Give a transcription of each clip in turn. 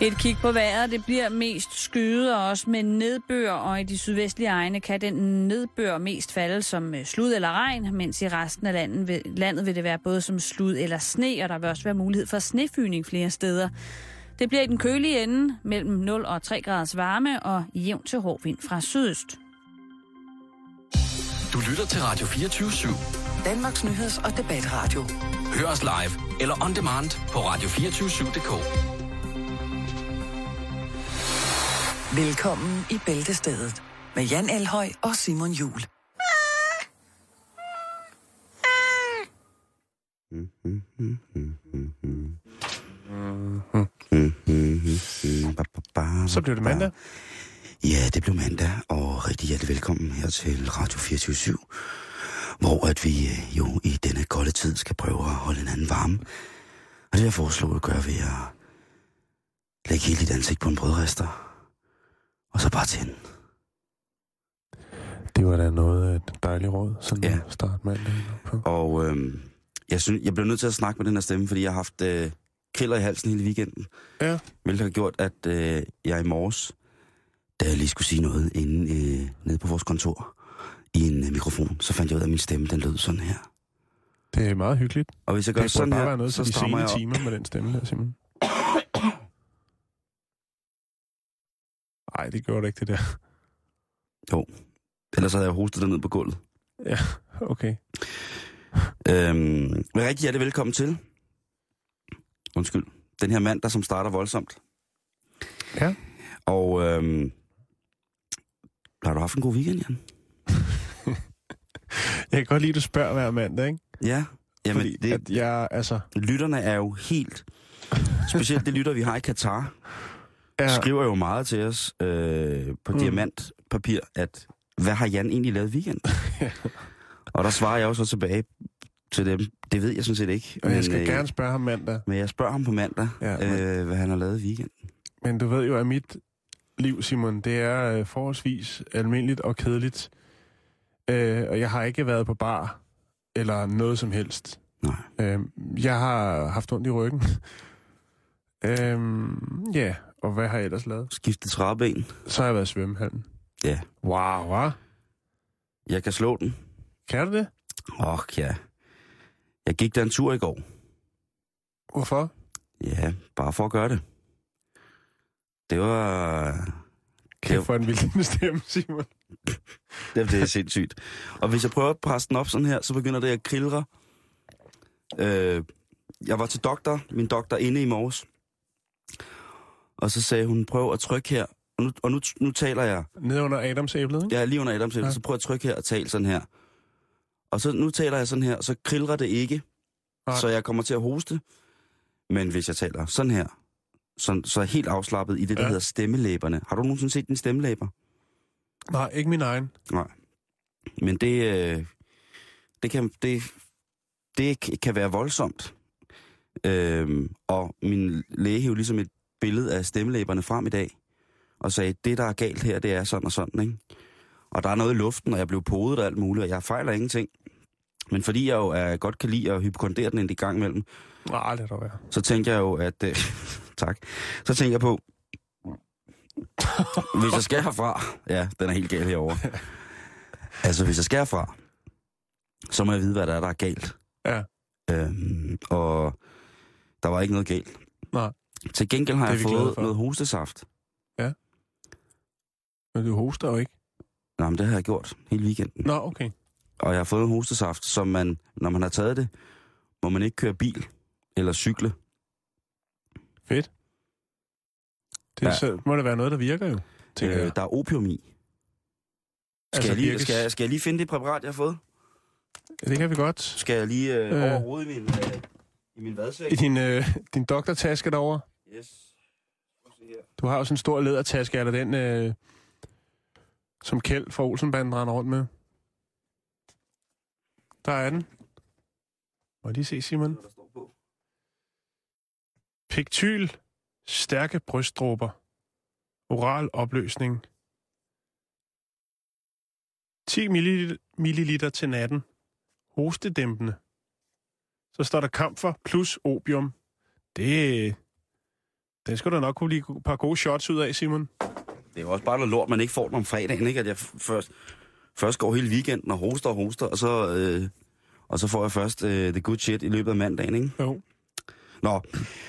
Et kig på vejret, det bliver mest skyet og også med nedbør, og i de sydvestlige egne kan den nedbør mest falde som øh, slud eller regn, mens i resten af landet vil, landet vil det være både som slud eller sne, og der vil også være mulighed for snefyning flere steder. Det bliver i den kølige ende mellem 0 og 3 graders varme og jævn til hård vind fra sydøst. Du lytter til Radio 24 /7. Danmarks nyheds- og debatradio. Hør os live eller on demand på radio247.dk. Velkommen i Bæltestedet med Jan Elhøj og Simon Jul. Så blev det mandag. Ja, det blev mandag, og rigtig hjertelig velkommen her til Radio 24 hvor at vi øh, jo i denne kolde tid skal prøve at holde hinanden varme. Og det vil jeg foreslå at gøre ved at lægge hele dit ansigt på en brødrester, og så bare tænde. Det var da noget af et dejligt råd, sådan Ja. ja. start mandag på. Og øhm, jeg, synes, jeg blev nødt til at snakke med den her stemme, fordi jeg har haft øh, kælder i halsen hele weekenden. Ja. Hvilket har gjort, at øh, jeg i morges, da jeg lige skulle sige noget inde øh, nede på vores kontor, i en øh, mikrofon, så fandt jeg ud af, at min stemme den lød sådan her. Det er meget hyggeligt. Og hvis jeg gør Det sådan bare her, være noget så de strammer jeg timer med den stemme der, Simon. Nej, det gjorde det ikke, det der. Ellers havde jeg hostet den ned på gulvet. Okay. Øhm, rigtig hjertelig velkommen til. Undskyld. Den her mand, der som starter voldsomt. Ja. Og øhm, har du haft en god weekend, Jan? Jeg kan godt lide, at du spørger hver mandag, ikke? Ja. Jamen, Fordi det, at jeg, altså... lytterne er jo helt... Specielt det lytter, vi har i Katar, ja. skriver jo meget til os øh, på mm. Diamantpapir, at hvad har Jan egentlig lavet weekend? og der svarer jeg jo så tilbage til dem. Det ved jeg sådan set ikke. og jeg skal øh, gerne spørge ham mandag. Men jeg spørger ham på mandag, Ja, ja, men- øh, hvad han har lavet i weekenden. Men du ved jo, at mit liv, Simon, det er øh, forholdsvis almindeligt og kedeligt. Øh, og jeg har ikke været på bar eller noget som helst. Nej. Øh, jeg har haft ondt i ryggen. øh, ja, og hvad har jeg ellers lavet? Skiftet træben. Så har jeg været i svømmehallen. Ja. Wow, hva? Jeg kan slå den. Kan du det? Åh, oh, ja. Jeg gik der en tur i går. Hvorfor? Ja, bare for at gøre det. Det var... Jeg få en vild stemme, Simon? Det, det er sindssygt. Og hvis jeg prøver at presse den op sådan her, så begynder det at krillre. Øh, jeg var til doktor, min doktor inde i morges. Og så sagde hun, prøv at trykke her. Og nu, og nu, nu taler jeg. Nede under Adamsæblet, ikke? Er lige under Adams, Ja. ja. så prøv at trykke her og tale sådan her. Og så nu taler jeg sådan her, så krillrer det ikke. Nej. Så jeg kommer til at hoste. Men hvis jeg taler sådan her, så, så er jeg helt afslappet i det, der Ja. hedder stemmelæberne. Har du nogensinde set din stemmelæber? Nej, ikke min egen. Men det, øh, det, kan, det, det kan være voldsomt. Øhm, og min læge hævde ligesom et billede af stemmelæberne frem i dag, og sagde, det der er galt her, det er sådan og sådan, ikke? Og der er noget i luften, og jeg blev podet og alt muligt, og jeg fejler ingenting. Men fordi jeg jo er, godt kan lide at hypokondere den en gang imellem, Nej, det er så tænker jeg jo, at... Øh, tak. Så tænker jeg på, hvis jeg skal herfra... Ja, den er helt gal herovre. Altså, hvis jeg skal herfra, så må jeg vide, hvad der er, der er galt. Ja. Øhm, og der var ikke noget galt. Nej. Til gengæld har jeg fået noget hostesaft. Men du hoster jo ikke. Nå, men det har jeg gjort hele weekenden. Nå, okay. Og jeg har fået en hostesaft, som man, når man har taget det, må man ikke køre bil eller cykle. Fedt. Det Ja. ja. så, må det være noget, der virker jo, Øh, jeg. der er opium i. Skal, Altså, jeg lige, virkes- skal, jeg, skal jeg lige finde det præparat, jeg har fået? Ja, det kan vi godt. Skal jeg lige øh, Øh. over hovedet i min, øh, i min vadsæk? I din, øh, din doktortaske derovre. Yes. Du har jo sådan en stor lædertaske. Er der den, øh, som Kjeld fra Olsenbanden render rundt med? Der er den. Må jeg lige se, Simon? Pektyl, stærke brystdråber, oral opløsning, 10 milliliter, milliliter til natten, hostedæmpende. Så står der kamfer plus opium. Det, Det skulle der nok kunne blive et par gode shots ud af, Simon. Det er jo også bare noget lort, man ikke får den om fredagen, ikke? At jeg først, først går hele weekenden og hoster og hoster, og så, øh, og så får jeg først øh, the good shit i løbet af mandagen, ikke? Jo. Nå,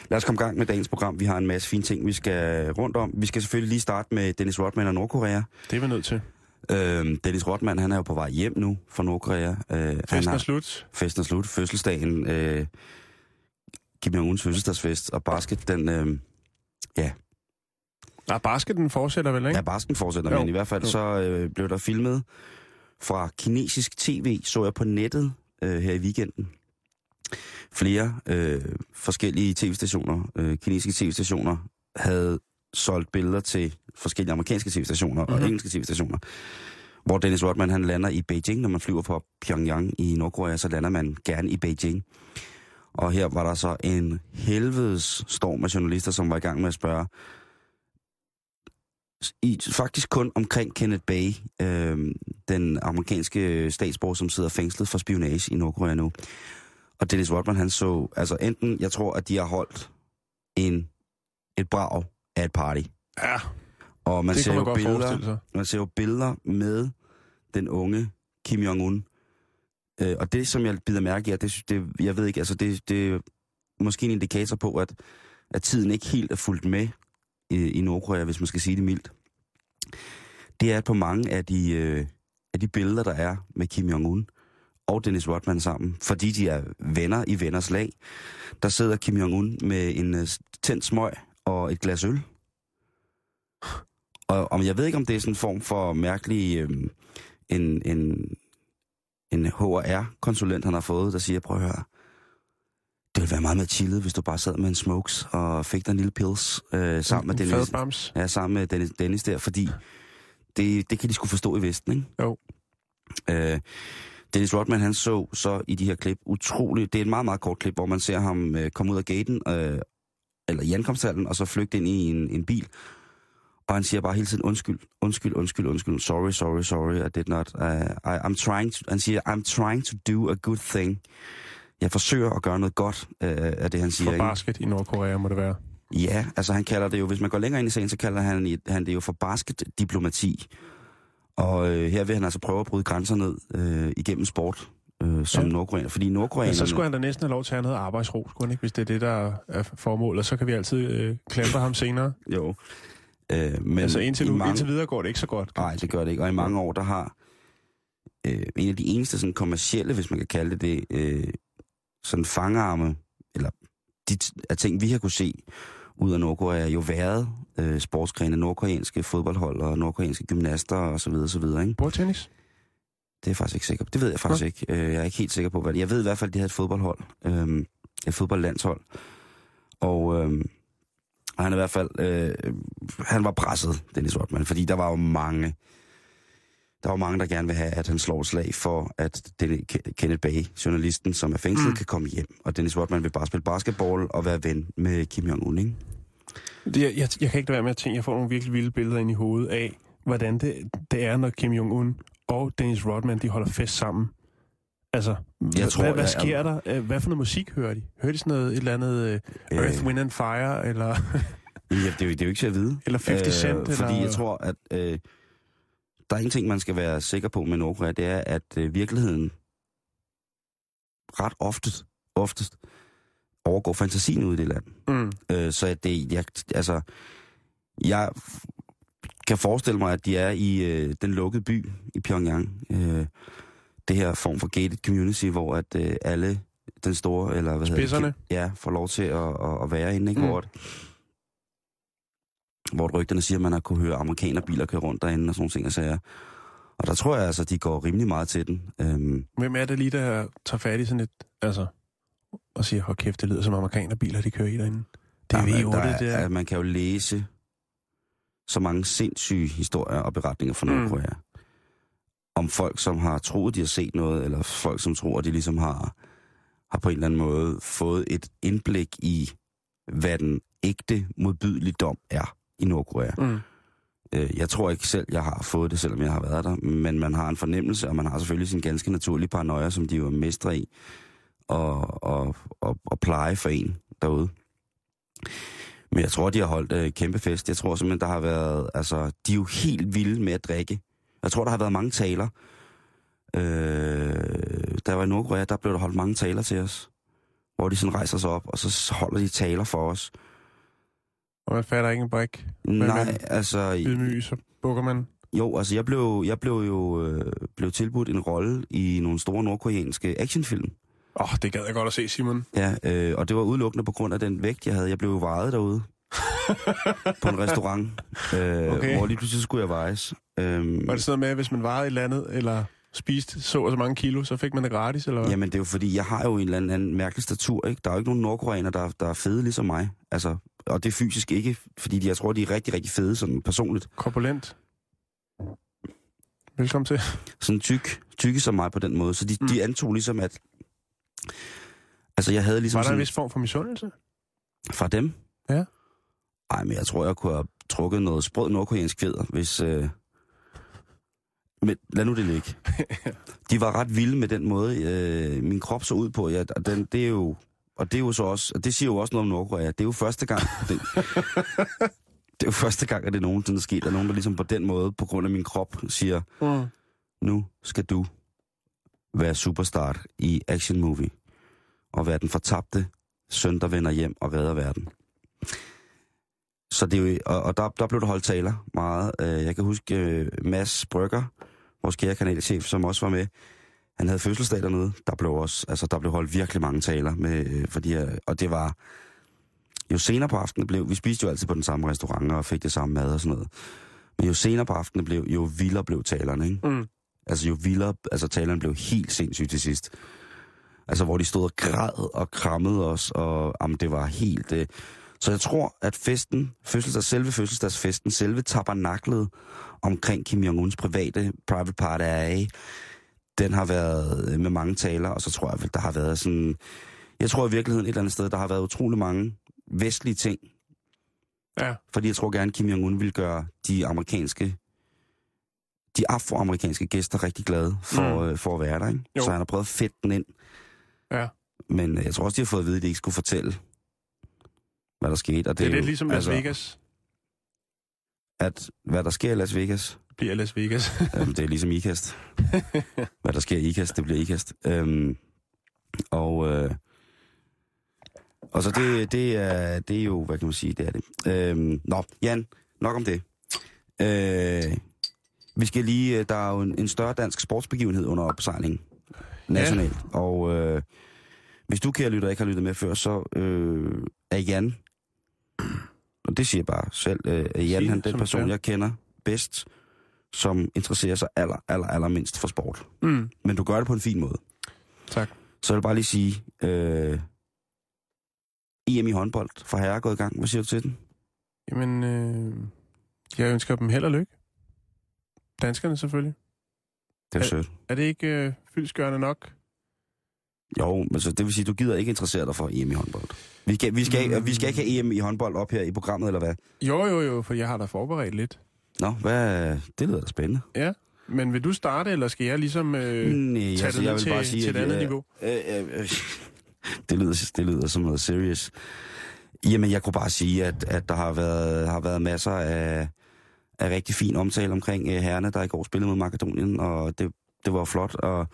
lad os komme i gang med dagens program. Vi har en masse fine ting, vi skal rundt om. Vi skal selvfølgelig lige starte med Dennis Rodman og Nordkorea. Det er vi nødt til. Øhm, Dennis Rodman, han er jo på vej hjem nu fra Nordkorea. Øh, Festen er slut. festen er slut. Fødselsdagen, øh, Kim Jong-uns fødselsdagsfest, og basket, den, øh, Nej, basketen fortsætter vel, ikke? ja, basken fortsætter, Jo. men i hvert fald så øh, blev der filmet fra kinesisk tv, så jeg på nettet øh, her i weekenden. Flere øh, forskellige tv-stationer, øh, kinesiske tv-stationer, havde solgt billeder til forskellige amerikanske tv-stationer mm-hmm. og Mhm. engelske tv-stationer, hvor Dennis Rodman han lander i Beijing, når man flyver fra Pyongyang i Nordkorea, så lander man gerne i Beijing. Og her var der så en helvedes storm af journalister, som var i gang med at spørge, i, faktisk kun omkring Kenneth Bay, øh, den amerikanske statsborger, som sidder fængslet for spionage i Nordkorea nu. Og Dennis Rodman, han så, altså enten, jeg tror, at de har holdt en, et brag af et party. Ja, Og man det ser man jo billeder, man ser jo billeder med den unge Kim Jong-un. Øh, og det, som jeg bider mærke i, er, det, det, jeg ved ikke, altså det, det er måske en indikator på, at, at tiden ikke helt er fulgt med i, i Nordkorea, hvis man skal sige det mildt. Det er, at på mange af de, øh, af de billeder, der er med Kim Jong-un og Dennis Rodman sammen, fordi de er venner i venners lag, der sidder Kim Jong-un med en øh, tændt smøg og et glas øl. Og om jeg ved ikke, om det er sådan en form for mærkelig øh, en, en, en HR-konsulent, han har fået, der siger, prøv at høre, det ville være meget mere chillet, hvis du bare sad med en smokes og fik dig en lille pills øh, sammen med En Dennis. fadbams. Ja, sammen med Dennis, Dennis der, fordi det, det kan de skulle forstå i Vesten, ikke? Jo. Øh, Dennis Rodman, han så så i de her klip utroligt... Det er et meget, meget kort klip, hvor man ser ham øh, komme ud af gaten, øh, eller i ankomsthallen, og så flygte ind i en, en bil. Og han siger bare hele tiden, undskyld, undskyld, undskyld, undskyld, sorry, sorry, sorry, I did not... Uh, I, I'm trying to, han siger, I'm trying to do a good thing. Jeg forsøger at gøre noget godt øh, af det, han siger. For ikke? basket i Nordkorea må det være. Ja, altså han kalder det jo, hvis man går længere ind i sagen, så kalder han, han det jo for basketdiplomati. Og øh, her vil han altså prøve at bryde grænser ned øh, igennem sport, øh, som Ja. ja. Nordkoreaner. Fordi Men Nordkoreanerne... så skulle han da næsten have lov til at have noget arbejdsro, skulle han ikke, hvis det er det, der er formålet. Så kan vi altid øh, klampe ham senere. Jo. Øh, men altså indtil, nu, mange... indtil videre går det ikke så godt. Nej, det gør det ikke. Og i mange år, der har øh, en af de eneste sådan, kommercielle, hvis man kan kalde det det, øh, sådan fangarme, eller de af ting, vi har kunne se ud af Nordkorea, er jo været øh, sportsgrene, nordkoreanske fodboldhold og nordkoreanske gymnaster og så videre, så videre, ikke? Bordtennis? Det er jeg faktisk ikke sikker på. Det ved jeg faktisk Nå. ikke. Øh, Jeg er ikke helt sikker på, hvad det Jeg ved i hvert fald, at de havde et fodboldhold. Øh, et fodboldlandshold. Og øh, han er i hvert fald... Øh, han var presset, Dennis Rodman, fordi der var jo mange... Der var mange, der gerne vil have, at han slår et slag for, at Dennis, Kenneth Bay, journalisten, som er fængslet, mm. kan komme hjem. Og Dennis Rodman vil bare spille basketball og være ven med Kim Jong-un, ikke? Det, jeg, jeg, jeg kan ikke lade være med at tænke, jeg får nogle virkelig vilde billeder ind i hovedet af, hvordan det, det er, når Kim Jong-un og Dennis Rodman, de holder fest sammen. Altså, jeg tror, hvad, hvad jeg- sker der? Øh, Hvad for noget musik hører de? Hører de sådan noget, et eller andet uh, Earth, Wind and Fire, eller, Ja, det, er jo, det er jo ikke til at vide. eller 50 Cent? fordi eller, jeg tror, at øh, der er en ting, man skal være sikker på med Nordkorea, det er, at øh, virkeligheden ret ofte, oftest overgår fantasien ud i det land. Mm, Øh, så at det, jeg, altså, jeg kan forestille mig, at de er i øh, den lukkede by i Pyongyang. Øh, det her form for gated community, hvor at øh, alle den store, eller hvad hedder Spidserne? det? Ja, får lov til at, at, at være inde, ikke? Mm. Mm. Hvor, at- hvor rygterne siger, at man har kunne høre amerikanerbiler køre rundt derinde og sådan ting og sager. Og der tror jeg altså, de går rimelig meget til den. Øhm, Hvem er det lige, der tager fat i sådan et, altså, og siger, hold kæft, det lyder som amerikanerbiler, de kører i derinde. Det er Jamen, V8, der er, det er. man kan jo læse så mange sindssyge historier og beretninger fra Mm. Om folk, som har troet, de har set noget, eller folk, som tror, de ligesom har, har på en eller anden måde fået et indblik i, hvad den ægte modbydelige dom er i Nordkorea. Mm. Øh, Jeg tror ikke selv, jeg har fået det, selvom jeg har været der, men man har en fornemmelse, og man har selvfølgelig sin ganske naturlige paranoia, som de jo er mestre i, og, og, og, og pleje for en derude. Men jeg tror, de har holdt øh, kæmpe fest. Jeg tror simpelthen, der har været... Altså, de er jo helt vilde med at drikke. Jeg tror, der har været mange taler. Øh, da jeg var i Nordkorea, der blev der holdt mange taler til os. Hvor de sådan rejser sig op, og så holder de taler for os. Og man fatter ikke en brik. Nej, man- altså... Ydmyg, så bukker man. Jo, altså jeg blev, jeg blev jo øh, blev tilbudt en rolle i nogle store nordkoreanske actionfilm. Åh, oh, det gad jeg godt at se, Simon. Ja, øh, og det var udelukkende på grund af den vægt, jeg havde. Jeg blev jo vejet derude. på en restaurant, øh, Okay. hvor lige pludselig skulle jeg vejes. Øhm, Var det sådan med, at hvis man varede i landet, eller spiste så og så mange kilo, så fik man det gratis, eller hvad? Jamen, det er jo fordi, jeg har jo en eller anden, mærkelig statur, ikke? Der er jo ikke nogen nordkoreaner, der, der er fede ligesom mig. Altså, og det er fysisk ikke, fordi de, jeg tror, de er rigtig, rigtig fede sådan personligt. Korpulent. Velkommen til. Sådan tyk, tykke som mig på den måde. Så de, mm. de antog ligesom, at... Altså, jeg havde ligesom Var der en sådan... vis form for misundelse? Fra dem? Ja. Ej, men jeg tror, jeg kunne have trukket noget sprød nordkoreansk kvæder, hvis... Øh... Men lad nu det ligge. De var ret vilde med den måde, øh, min krop så ud på. Ja, og den, det er jo... Og det er jo så også... Og det siger jo også noget om Nordkorea. Det er jo første gang... Det, det er jo første gang, at det nogensinde er sket, at nogen, der ligesom på den måde, på grund af min krop, siger, Mm. nu skal du være superstar i action movie, og være den fortabte søn, der vender hjem og redder verden. Så det er jo, og, og der, der blev der holdt taler meget. Øh, Jeg kan huske øh, Mads Brygger, vores kære kanalchef, som også var med. Han havde fødselsdag dernede. Der blev også, altså der blev holdt virkelig mange taler med, øh, for de her, og det var, jo senere på aftenen blev, vi spiste jo altid på den samme restaurant og fik det samme mad og sådan noget. Men jo senere på aftenen blev, jo vildere blev talerne, ikke? Mm. Altså jo vildere, altså talerne blev helt sindssygt til sidst. Altså hvor de stod og græd og krammede os, og jamen, det var helt... Øh... Så jeg tror, at festen, fødselsdags, selve fødselsdagsfesten, selve tabernaklet omkring Kim Jong-uns private private party, den har været øh, med mange taler, og så tror jeg, vel, der har været sådan... Jeg tror i virkeligheden et eller andet sted, der har været utrolig mange vestlige ting, Ja. fordi jeg tror gerne, Kim Jong-un vil gøre de amerikanske, de afroamerikanske gæster rigtig glade for, mm. øh, for at være der. Ikke? Jo. Så han har prøvet at fedte den ind. Ja. Men øh, jeg tror også, de har fået at vide, at de ikke skulle fortælle, hvad der skete. Og Det er jo, lidt ligesom Las Vegas. At hvad der sker i Las Vegas, Det bliver Las Vegas. øhm, det er ligesom IKAST. hvad der sker i IKAST, det bliver IKAST. Øhm, og, øh, og så det, det, er, det er jo, hvad kan man sige, det er det. Øhm, nå, Jan, nok om det. Øh, vi skal lige, øh, der er jo en, en større dansk sportsbegivenhed under opsejling nationalt. Ja. Og øh, hvis du, kære lytter, ikke har lyttet med før, så øh, er Jan, og det siger bare selv, øh, er Jan han den person, er. jeg kender bedst, som interesserer sig aller, aller, aller mindst for sport. Mm. Men du gør det på en fin måde. Tak. Så jeg vil bare lige sige, øh, EM i håndbold for herre er gået i gang. Hvad siger du til den? Jamen, øh, jeg ønsker dem held og lykke. Danskerne selvfølgelig. Det er Ja. sødt. Er det ikke øh, fyldskørende nok? Jo, men så det vil sige, du gider ikke interessere dig for EM i håndbold. Vi skal, vi skal, Mm. vi skal ikke have EM i håndbold op her i programmet, eller hvad? Jo, jo, jo, for jeg har da forberedt lidt. Nå, hvad, det lyder da spændende. Ja, men vil du starte, eller skal jeg ligesom øh, Nej, tage altså, det jeg vil til, bare sige, til et andet jeg- niveau? Øh, øh, øh, det, lyder, det lyder som noget serious. Jamen, jeg kunne bare sige, at, at der har været, har været masser af, af rigtig fin omtale omkring øh, herrene, der i går spillede mod Makedonien, og det, det var flot. Og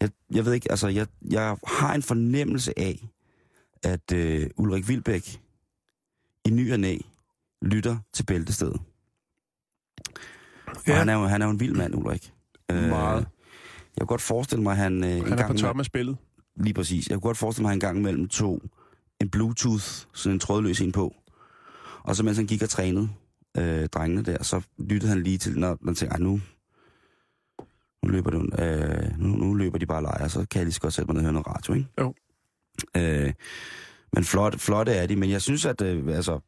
jeg, jeg ved ikke, altså, jeg, jeg har en fornemmelse af, at øh, Ulrik Vilbæk i ny og næ lytter til bæltestedet. Ja. Og han er, jo, han er jo en vild mand, Ulrik. Øh, Meget. Jeg kunne godt forestille mig, at han... Øh, en Han er gang på toppen af spillet. Lige præcis. Jeg kunne godt forestille mig, at han en gang imellem tog en Bluetooth, sådan en trådløs en på. Og så mens han gik og trænede øh, drengene der, så lyttede han lige til, når han tænkte, "Ej, nu, nu, løber det, øh, nu, nu løber de bare lejre, så kan jeg lige så godt sætte mig ned og høre noget radio, ikke? Jo. Øh, men flot, flotte er de, men jeg synes, at øh, altså,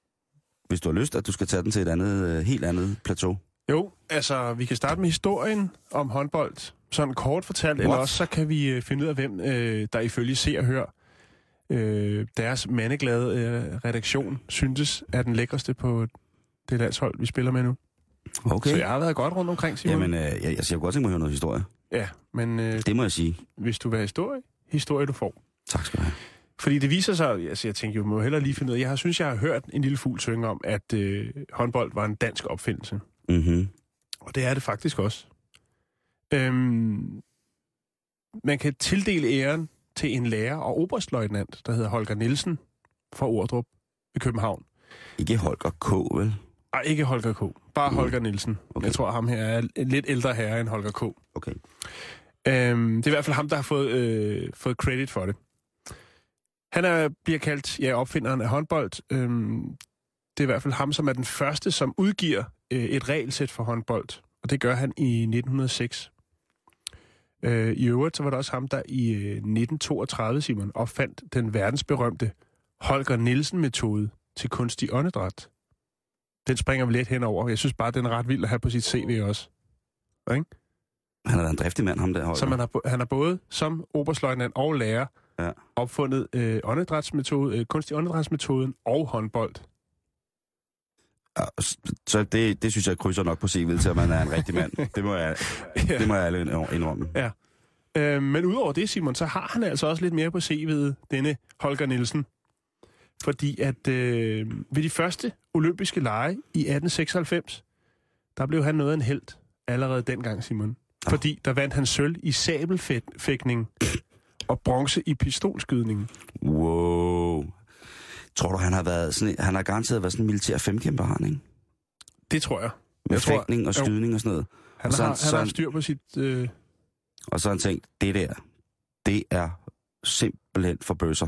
hvis du har lyst, at du skal tage den til et andet, øh, helt andet plateau. Jo, altså, vi kan starte med historien om håndbold. Sådan kort fortalt, eller What? også så kan vi øh, finde ud af, hvem øh, der ifølge Se og Hør, øh, deres mandeglade øh, redaktion, syntes er den lækreste på det landshold, vi spiller med nu. Okay. Så jeg har været godt rundt omkring, Simon. Jamen, øh, jeg, jeg, jeg kunne godt tænke mig at høre noget historie. Ja, men øh, Det må jeg sige. hvis du vil have historie, historie du får. Tak skal du have. Fordi det viser sig, altså jeg tænker jo, må hellere lige finde ud af, jeg har, synes, jeg har hørt en lille fugl synge om, at øh, håndbold var en dansk opfindelse. Mm-hmm. Og det er det faktisk også. Øhm, man kan tildele æren til en lærer og oberstløjtnant, der hedder Holger Nielsen fra Ordrup i København. Ikke Holger K., vel? Ej, ikke Holger K. Bare Holger Nielsen. Okay. Jeg tror, ham her er en lidt ældre herre end Holger K. Okay. Øhm, det er i hvert fald ham, der har fået, øh, fået credit for det. Han er, bliver kaldt ja, opfinderen af håndbold. Øhm, det er i hvert fald ham, som er den første, som udgiver øh, et regelsæt for håndbold. Og det gør han i 1906. Øh, I øvrigt så var det også ham, der i øh, 1932, Simon, opfandt den verdensberømte Holger Nielsen-metode til kunstig åndedræt. Den springer vi lidt henover. Jeg synes bare, den er ret vild at have på sit CV også. Han har været en driftig mand, ham der, Holger. Så man har, han har både som oberstløjtnant og lærer Ja. ja. opfundet øh, åndedrætsmetode, øh, kunstig åndedrætsmetoden og håndbold. Ja, Så det, det synes jeg krydser nok på CV'et til, at man er en rigtig mand. Det må jeg, Ja. det må jeg alle indrømme. Øh, men udover det, Simon, så har han altså også lidt mere på CV'et, denne Holger Nielsen. Fordi at øh, ved de første olympiske lege i 1896, der blev han noget af en held allerede dengang, Simon. Fordi der vandt han sølv i sabelfægtning og bronze i pistolskydning. Wow. Tror du, han har været sådan, han har garanteret været sådan en militær femkæmper, han, ikke? Det tror jeg. Med Jeg tror- fægtning og jo. skydning og sådan noget. Han, Og så- har, han så- har styr på sit... Øh, Og så har han tænkt, det der, det er simpelthen for bøsser.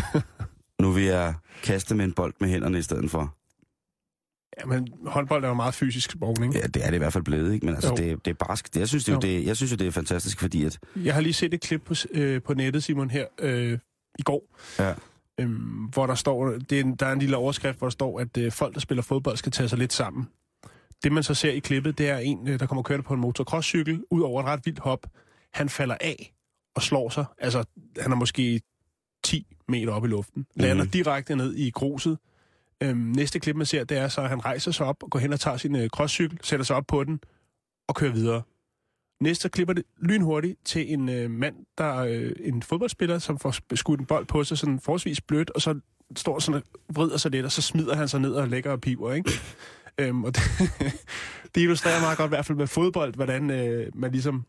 nu vil jeg kaste med en bold med hænderne i stedet for. Men håndbold er jo meget fysisk sport, ikke? Ja, det er det i hvert fald blevet, ikke? Men altså, Jo. det, det er barsk. Jeg, synes, det, er jo Jo. det, jeg synes jo, det er fantastisk, fordi at... Jeg har lige set et klip på, øh, på nettet, Simon, her øh, i går. Ja. Øhm, hvor der står, det er en, der er en lille overskrift, hvor der står, at øh, folk, der spiller fodbold, skal tage sig lidt sammen. Det, man så ser i klippet, det er en, øh, der kommer kørende på en motocrosscykel, ud over et ret vildt hop. Han falder af og slår sig. Altså, han er måske 10 meter op i luften. Lander Mhm. direkte ned i gruset. Øhm, næste klip, man ser, det er så, at han rejser sig op og går hen og tager sin øh, crosscykel, sætter sig op på den og kører videre. Næste klipper det lynhurtigt til en øh, mand, der er øh, en fodboldspiller, som får skudt en bold på sig, sådan forholdsvis blødt, og så står sådan og vrider sig lidt, og så smider han sig ned og lægger og piver, ikke? øhm, og det, det illustrerer meget godt, i hvert fald med fodbold, hvordan øh, man ligesom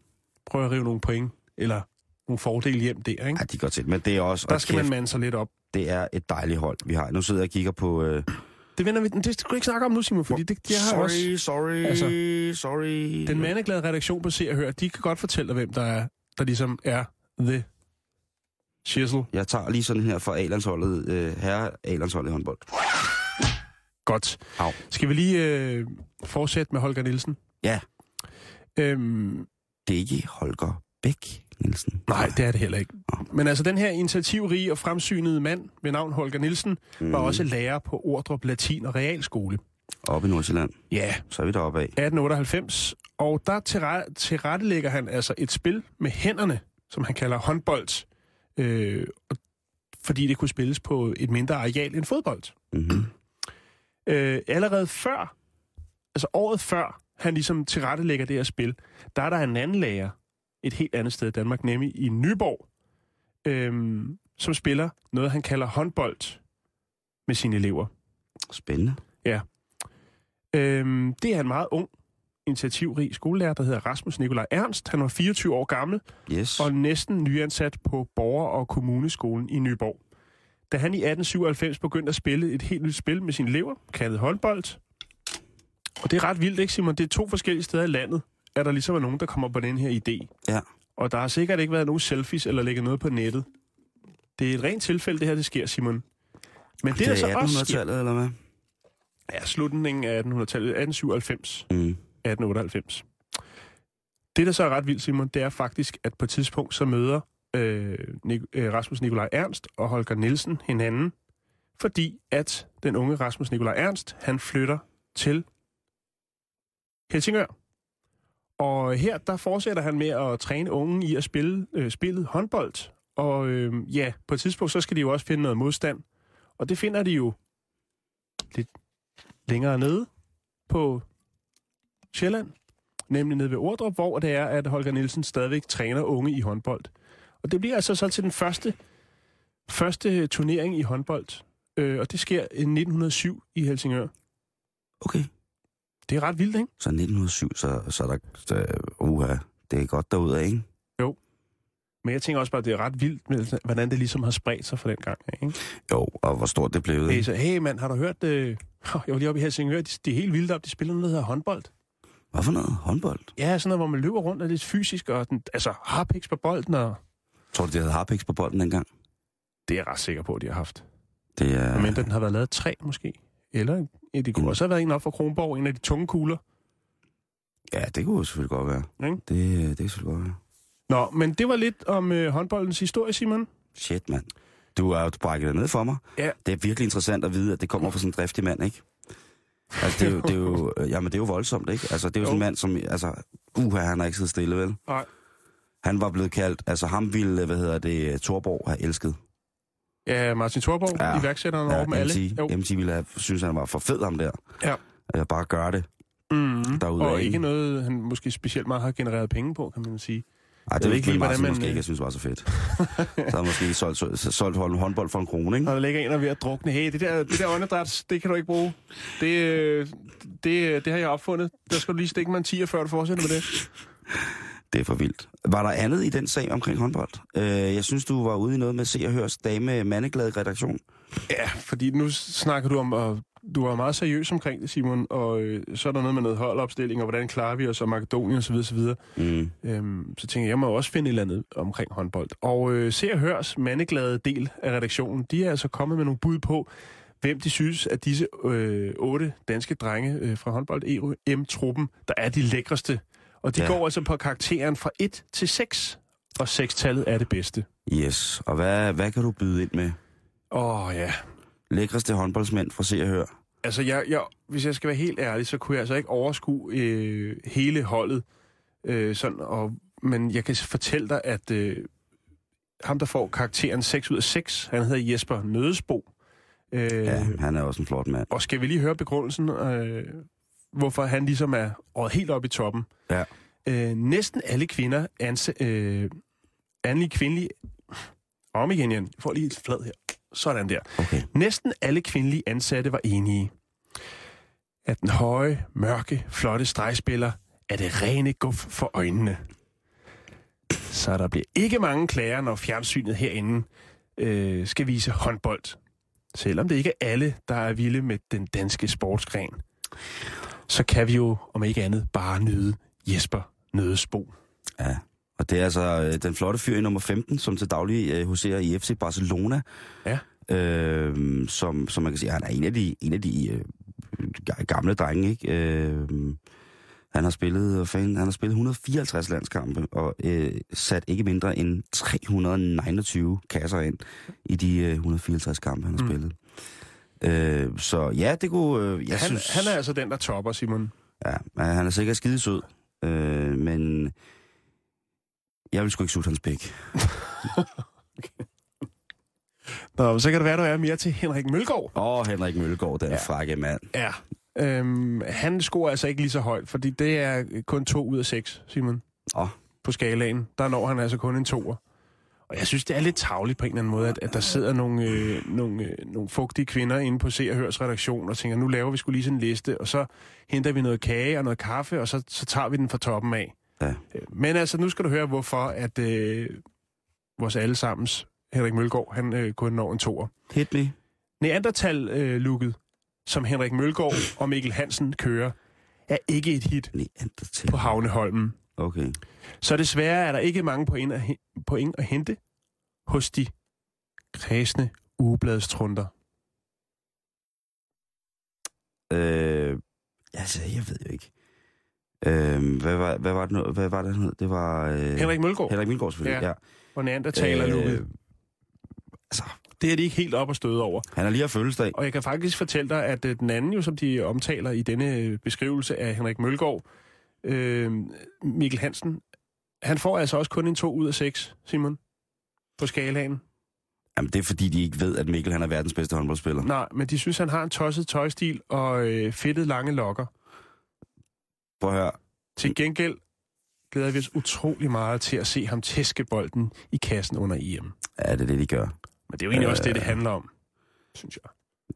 prøver at rive nogle point, eller nogle fordele hjem der, ikke? Ja, de går til. Men det er også... Der skal kæft, man mande sig lidt op. Det er et dejligt hold, vi har. Nu sidder jeg og kigger på... Øh, Det vender vi, det skal du ikke snakke om nu, Simon, fordi det, de har sorry, også... sorry, altså, sorry. Den mandeglade redaktion på Se og Hør, de kan godt fortælle dig, hvem der er, der ligesom er the shizzle. Jeg tager lige sådan her for A-landsholdet, øh, herre A-landsholdet i håndbold. Godt. Au. Skal vi lige øh, fortsætte med Holger Nielsen? Ja. Øhm, Det er ikke Holger Bæk Nielsen. nej, det er det heller ikke. Men altså, den her initiativrige og fremsynede mand ved navn Holger Nielsen Mm. var også lærer på Ordrup Latin og Realskole. Oppe i Nordsjælland. Ja, Så er vi deroppe af. 1898. Og der tilre- tilrettelægger han altså et spil med hænderne, som han kalder håndbold. Øh, fordi det kunne spilles på et mindre areal end fodbold. Mm-hmm. Øh, allerede før, altså året før, han ligesom tilrettelægger det her spil, der er der en anden lærer et helt andet sted i Danmark, nemlig i Nyborg, øhm, som spiller noget, han kalder håndbold med sine elever. Spændende. Øhm, det er en meget ung, initiativrig skolelærer, der hedder Rasmus Nikolaj Ernst. Han var 24 år gammel Yes. og næsten nyansat på Borger- og Kommuneskolen i Nyborg. Da han i 1897 begyndte at spille et helt nyt spil med sine elever, kaldet håndbold. Og det er ret vildt, ikke Simon? Det er to forskellige steder i landet, at der ligesom er nogen, der kommer på den her idé. Ja. Og der har sikkert ikke været nogen selfies eller lægget noget på nettet. Det er et rent tilfælde, det her det sker, Simon. Men det, det der er så også sker, 1800-tallet, eller hvad? er slutningen af 1800-tallet, 1897. Mm. 1898. Det, der så er ret vildt, Simon, det er faktisk, at på et tidspunkt så møder øh, Nik- øh, Rasmus Nikolaj Ernst og Holger Nielsen hinanden, fordi at den unge Rasmus Nikolaj Ernst, han flytter til Helsingør. Og her, der fortsætter han med at træne unge i at spille øh, spillet håndbold. Og øh, ja, på et tidspunkt, så skal de jo også finde noget modstand. Og det finder de jo lidt længere nede på Sjælland, nemlig nede ved Ordrup, hvor det er, at Holger Nielsen stadigvæk træner unge i håndbold. Og det bliver altså så til den første første turnering i håndbold, øh, og det sker i 1907 i Helsingør. Okay. Det er ret vildt, ikke? Så 1907, så, så er der... Så, uha, det er godt derude, ikke? Men jeg tænker også bare, at det er ret vildt, med, hvordan det ligesom har spredt sig fra den gang. Ikke? Jo, og hvor stort det blev. Hey, så, hey mand, har du hørt... Øh, jeg var lige oppe i Helsingør, de, de er helt vilde op, de spiller noget, der hedder håndbold. Hvad for noget? Håndbold? Ja, sådan noget, hvor man løber rundt og lidt fysisk, og den, altså harpiks på bolden, og Tror du, de havde harpiks på bolden dengang? det er jeg ret sikker på, at de har haft. Det er... Men den har været lavet tre, måske. Eller det kunne også have været en op fra Kronborg, en af de tunge kugler. Ja, det kunne selvfølgelig godt være. Ikke? Det, det kan selvfølgelig godt være. Nå, men det var lidt om øh, håndboldens historie, Simon. Shit, mand. Du er jo brækket det ned for mig. Ja. Det er virkelig interessant at vide, at det kommer fra sådan en driftig mand, ikke? Altså, det er jo, det er jo, jamen, det er jo voldsomt, ikke? Altså, det er jo, Jo. sådan en mand, som... Altså, uha, han har ikke siddet stille, vel? Nej. Han var blevet kaldt... Altså, ham ville, hvad hedder det, Torborg have elsket. Ja, Martin Thorborg, Ja. iværksætteren Ja, over dem alle. Jo. MC ville have, synes, han var for fed, ham der. Ja. Altså, bare gøre det Mm. derude. Og ikke noget, han måske specielt meget har genereret penge på, kan man sige. Ej, det er ikke lige, hvordan man, måske øh, ikke, jeg synes var så fedt. så har måske solgt, solgt, solgt håndbold for en krone, ikke? Når der ligger en og ved at drukne, hey, det der, det der åndedræt, det kan du ikke bruge. Det, øh, det, det har jeg opfundet. Der skal du lige stikke mig en 10, før du fortsætter med det. Det er for vildt. Var der andet i den sag omkring håndbold? Øh, jeg synes, du var ude i noget med Se og Hørs dame mandeglad redaktion. Ja, fordi nu snakker du om, og du er meget seriøs omkring det, Simon, og øh, så er der noget med noget holdopstilling, og hvordan klarer vi os, og Makedonien osv. osv. Mm. Øhm, så tænker jeg, jeg må også finde et eller andet omkring håndbold. Og øh, Se og Hørs mandeglade del af redaktionen, de er altså kommet med nogle bud på, hvem de synes, at disse øh, otte danske drenge øh, fra håndbold EM-truppen, der er de lækreste. Og de Ja. ja. går altså på karakteren fra 1 til 6, og 6-tallet er det bedste. Yes. Og hvad, hvad kan du byde ind med? Åh oh, ja, Lækreste håndboldsmænd fra Se og Hør. Altså, jeg, jeg, hvis jeg skal være helt ærlig, så kunne jeg altså ikke overskue øh, hele holdet. Øh, sådan, og, men jeg kan fortælle dig, at øh, ham, der får karakteren 6 ud af 6, han hedder Jesper Nødesbo. Øh, Ja, han er også en flot mand. Og skal vi lige høre begrundelsen, øh, hvorfor han ligesom er røget helt op i toppen. Ja. Øh, næsten alle kvinder, anse, øh, anlige kvindelige... Om igen, Jan. Jeg får lige et flad her. Sådan der. Okay. Næsten alle kvindelige ansatte var enige. At den høje, mørke, flotte stregspiller er det rene guf for øjnene. Så der bliver ikke mange klager, når fjernsynet herinde øh, skal vise håndbold. Selvom det ikke er alle, der er vilde med den danske sportsgren. Så kan vi jo, om ikke andet, bare nyde Jesper Nødesbo. Ja. Og det er altså øh, den flotte fyr i nummer 15, som til daglig øh, huserer i FC Barcelona. Ja. Øh, som, som man kan sige, han er en af de, en af de øh, ga- gamle drenge, ikke? Øh, han har spillet, fanden, han har spillet 154 landskampe og øh, sat ikke mindre end 329 kasser ind i de øh, 154 kampe, han har Mm. spillet. Øh, så ja, det kunne... Øh, jeg Han, synes, han er altså den, der topper, Simon. Ja, han er sikkert skidesød. Øh, men jeg vil sgu ikke sutte hans pæk. Nå, så kan det være, du er mere til Henrik Mølgaard. Åh, oh, Henrik Mølgaard, den ja. Frække mand. Ja. Øhm, han scorer altså ikke lige så højt, fordi det er kun to ud af seks, Simon. Åh. På skalaen. Der når han altså kun en toer. Og jeg synes, det er lidt tavligt på en eller anden måde, at, at der sidder nogle, øh, nogle, øh, nogle fugtige kvinder inde på Se og Hørs redaktion og tænker, nu laver vi skulle lige sådan en liste, og så henter vi noget kage og noget kaffe, og så, så tager vi den fra toppen af. Ja. Øh, Men altså, nu skal du høre, hvorfor at øh, vores allesammens Henrik Mølgaard, han øh, kun når en toer. Hit me. Neandertal-looket, som Henrik Mølgaard og Mikkel Hansen kører, er ikke et hit Neandertal. på Havneholmen. Okay. Så desværre er der ikke mange point at, he- point at hente hos de kredsende ugebladstrunder. Øh, altså, jeg ved jo ikke. Øh, hvad, var, hvad var det nu? Hvad var det, hed? Det var... Øh, Henrik Mølgaard Henrik Mølgaard, selvfølgelig. Ja. Ja. og Neandertaler-looket. Øh, altså, Det er de ikke helt op at støde over. han har lige haft fødselsdag. Og jeg kan faktisk fortælle dig, at øh, den anden, jo, som de omtaler i denne øh, beskrivelse af Henrik Mølgaard, øh, Mikkel Hansen, han får altså også kun en to ud af seks, Simon, på skalaen. Jamen, det er fordi, de ikke ved, at Mikkel han er verdens bedste håndboldspiller. Nej, men de synes, han har en tosset tøjstil og øh, fedtet lange lokker. Prøv at høre. Til gengæld glæder vi os utrolig meget til at se ham tæske bolden i kassen under EM. Ja, det er det, de gør. Men det er jo egentlig øh, også det, det Øh. handler om, synes jeg.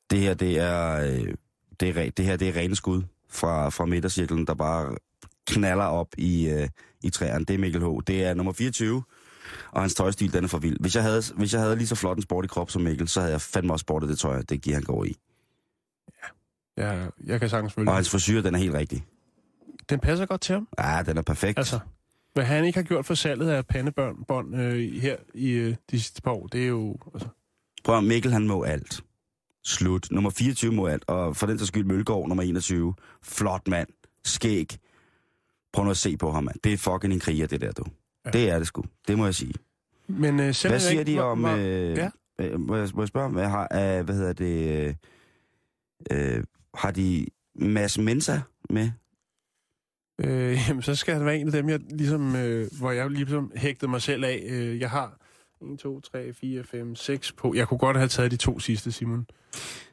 Det her, det er, øh, det er, det her, det er rene skud fra, fra midtercirklen, der bare knaller op i, øh, i træerne. Det er Mikkel H. Det er nummer 24, og hans tøjstil, den er for vild. Hvis jeg havde, hvis jeg havde lige så flot en sport i krop som Mikkel, så havde jeg fandme også sportet det tøj, det giver han går i. Jeg, jeg kan sagtens følge Og hans frisyr, den er helt rigtig. Den passer godt til ham. Ja, den er perfekt. Altså, hvad han ikke har gjort for salget af pandebånd bånd, øh, her i øh, de sidste par år, det er jo... Altså, Prøv at Mikkel, han må alt. Slut. Nummer 24 må alt. Og for den så skyld Mølgaard, nummer 21. Flot mand. Skæg. Prøv nu at se på ham, mand. Det er fucking en kriger, det der, du. Ja. Det er det sgu. Det må jeg sige. men øh, Hvad siger ikke, de om... hvor- Øh, ja. øh, må, jeg, må jeg spørge, hvad har, øh, hvad hedder det... Øh, øh, har de Mads Mensa med? Øh, jamen, så skal han være en af dem, jeg ligesom, øh, hvor jeg ligesom hægtede mig selv af. Øh, jeg har 1, 2, 3, 4, 5, 6 på. Jeg kunne godt have taget de to sidste, Simon.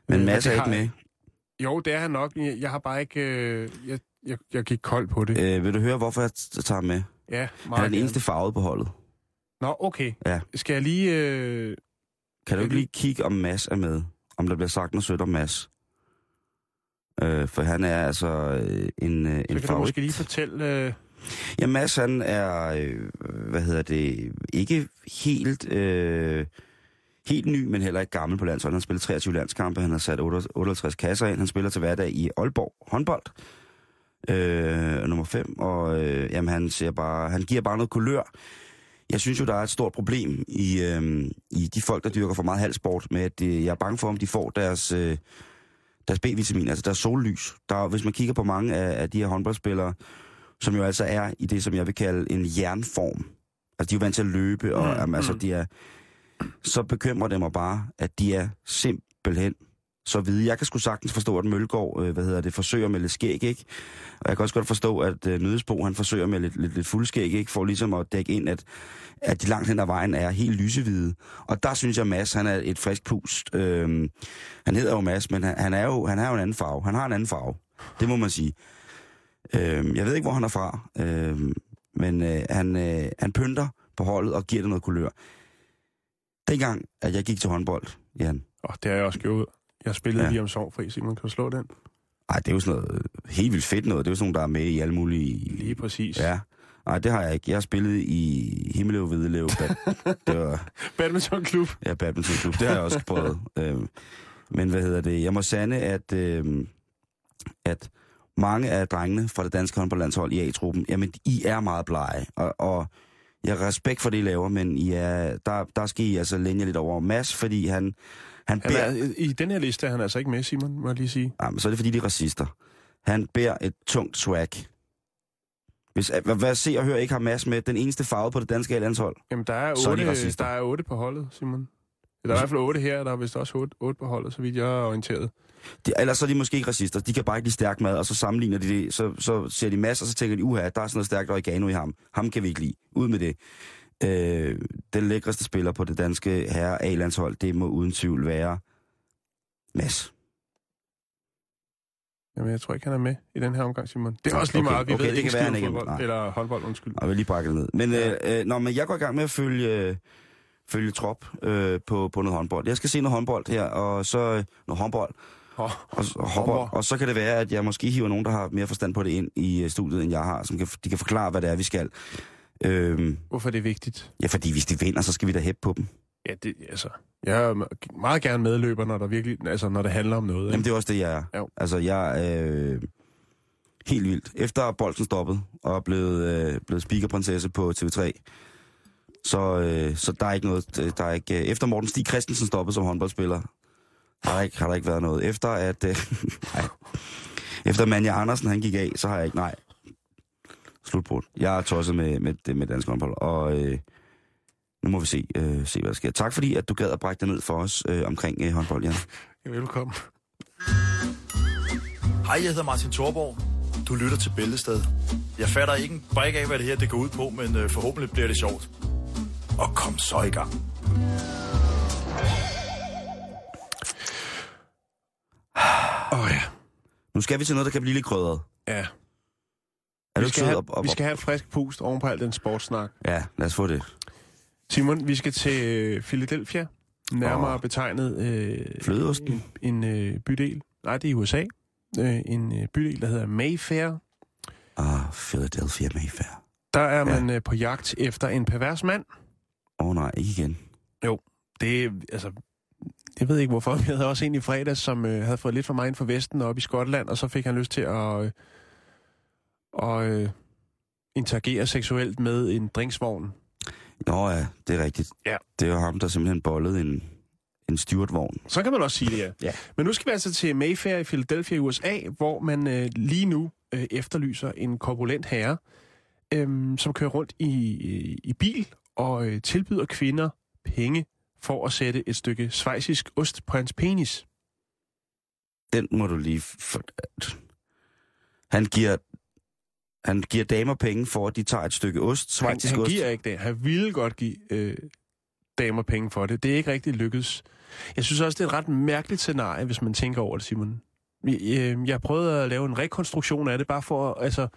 Men Øh, Mads det er har ikke med. jeg. Jo, det er han nok. Jeg, jeg har bare ikke... Øh, jeg, jeg, jeg gik kold på det. Øh, vil du høre, hvorfor jeg tager ham med? ja, Han meget er den eneste farvede på holdet. Nå, okay. Ja. Skal jeg lige... Øh, Kan du ikke lige kigge, om Mads er med? Om der bliver sagt noget sødt om Mads? Øh, for han er altså øh, en, øh, så en kan du favorit. måske lige fortælle... Øh, Ja, Mads han er, øh, hvad hedder det, ikke helt, øh, helt ny, men heller ikke gammel på landsholdet. Han har spillet 23 landskampe, han har sat 58 kasser ind. Han spiller til hverdag i Aalborg håndbold, øh, nummer 5, og øh, jamen, han, ser bare, han giver bare noget kulør. Jeg synes jo, der er et stort problem i, øh, i de folk, der dyrker for meget halvsport, med at det, jeg er bange for, om de får deres, øh, deres B-vitamin, altså deres sollys. Der, hvis man kigger på mange af, af de her håndboldspillere, som jo altså er i det, som jeg vil kalde en jernform. Altså, de er jo vant til at løbe, og Mm, mm, jamen, altså, mm. de er... Så bekymrer det mig bare, at de er simpelthen så vidt. Jeg kan sgu sagtens forstå, at Mølgaard, øh, hvad hedder det, forsøger med lidt skæg, ikke? Og jeg kan også godt forstå, at øh, Nødesbo, han forsøger med lidt, lidt, lidt fuldskæg, ikke? For ligesom at dække ind, at, at de langt hen ad vejen er helt lysehvide. Og der synes jeg, Mads, han er et frisk pust. Øhm, han hedder jo Mads, men han, han, er jo, han har jo en anden farve. Han har en anden farve. Det må man sige. Øhm, jeg ved ikke, hvor han er fra, øhm, men øh, han, øh, han pynter på holdet og giver det noget kulør. Dengang, at jeg gik til håndbold, Jan, Og det har jeg også gjort. Jeg spillede ja. Lige om Sovnfri, Simon. Kan du slå den? ej, det er jo sådan noget helt vildt fedt noget. Det er jo sådan nogle, der er med i alle mulige... Lige præcis. Ja. Nej, det har jeg ikke. Jeg har spillet i Himmeløv Hvidelev. det var Badmintonklub. ja, badmintonklub. Det har jeg også prøvet. øhm, men hvad hedder det? Jeg må sande, at, øhm, at mange af drengene fra det danske håndboldlandshold i A-truppen, jamen, I er meget blege. Og, og jeg har respekt for det, I laver, men I er, der, der skal I altså længe lidt over Mads, fordi han, han, Han bærer... er, I den her liste er han altså ikke med, Simon, må jeg lige sige. Jamen, så er det fordi, de er racister. Han bærer et tungt swag. Hvis, hvad, hvad se og hør ikke har Mads med, den eneste farve på det danske A-landshold. Jamen, der er, Så er de otte, racister. der er otte på holdet, Simon. Der er i hvert fald otte her, der er vist også otte, otte på holdet, så vidt jeg er orienteret. De, ellers så er de måske ikke racister. De kan bare ikke lide stærk mad, og så sammenligner de det. Så, så ser de masser, og så tænker de, uha, der er sådan noget stærkt oregano i ham. Ham kan vi ikke lide. Ud med det. Øh, den lækreste spiller på det danske herre A-landshold, det må uden tvivl være Mads. Jamen, jeg tror ikke, han er med i den her omgang, Simon. Det er også lige Okay, meget, vi okay, ved det ikke kan være, han skid ikke er fodbold, eller håndbold, undskyld. Og jeg vil lige bakke det ned. Men, øh, øh, når, men jeg går i gang med at følge, øh, følge trop øh, på, på noget håndbold. Jeg skal se noget håndbold her, og så øh, noget håndbold. Oh, Og, og, håndbold. og så kan det være, at jeg måske hiver nogen, der har mere forstand på det ind i øh, studiet, end jeg har, som kan, de kan forklare, hvad det er, vi skal. Øhm, hvorfor er det vigtigt? ja, fordi hvis de vinder, så skal vi da hæppe på dem. Ja, det, altså, jeg er meget gerne medløber, når der virkelig, altså, når det handler om noget. Jamen, Ikke? det er også det, jeg er. Jo. Altså, jeg er øh, helt vildt. Efter bolden stoppet og er blevet, øh, blevet speakerprinsesse på TV3, så, øh, så der er ikke noget... Der er ikke, øh, efter Morten Stig Christensen stoppede som håndboldspiller, har der ikke, har der ikke været noget. Efter at... Øh, nej. Efter Manja Andersen, han gik af, så har jeg ikke... Nej. Slutbrud. Jeg er tosset med, med, med dansk håndbold, og... Øh, nu må vi se, øh, se, hvad der sker. Tak fordi, at du gad at brække dig ned for os øh, omkring øh, håndbold, Jan. Ja, velkommen. Hej, jeg hedder Martin Thorborg. Du lytter til Bæltested. Jeg fatter ikke en brik af, hvad det her det går ud på, men øh, forhåbentlig bliver det sjovt. Og kom så i gang. Åh oh, ja. Nu skal vi til noget, der kan blive lidt krydret. ja. Er Vi skal, have, op, op, vi skal have et frisk pust oven på al den sportssnak. Ja, lad os få det. Simon, vi skal til øh, Philadelphia. Nærmere Åh. betegnet øh, Flødeosten? en, en øh, bydel. Nej, det er i USA. Øh, en øh, bydel, der hedder Mayfair. Ah, Philadelphia Mayfair. Der er Ja. man øh, på jagt efter en pervers mand. Åh oh, nej, ikke igen. Det er, altså... Jeg ved ikke hvorfor, jeg havde også en i fredags, som øh, havde fået lidt for meget ind for Vesten op i Skotland, og så fik han lyst til at, øh, og, øh, interagere seksuelt med en drinksvogn. Nå ja, det er rigtigt. Ja. Det er jo ham, der simpelthen bollede en, en Stuart-vogn. Så kan man også sige det, ja. Ja. Men nu skal vi altså til Mayfair i Philadelphia i USA, hvor man øh, lige nu øh, efterlyser en korpulent herre, øh, som kører rundt i, i, i bil og øh, tilbyder kvinder penge for at sætte et stykke svejsisk ost på hans penis. Den må du lige... For... Han giver... Han giver damer penge for, at de tager et stykke ost, Han, han ost. giver ikke det. Han ville godt give øh, damer penge for det. Det er ikke rigtig lykkedes. Jeg synes også, det er et ret mærkeligt scenarie, hvis man tænker over det, Simon. Jeg, øh, jeg prøvede at lave en rekonstruktion af det, bare for, altså,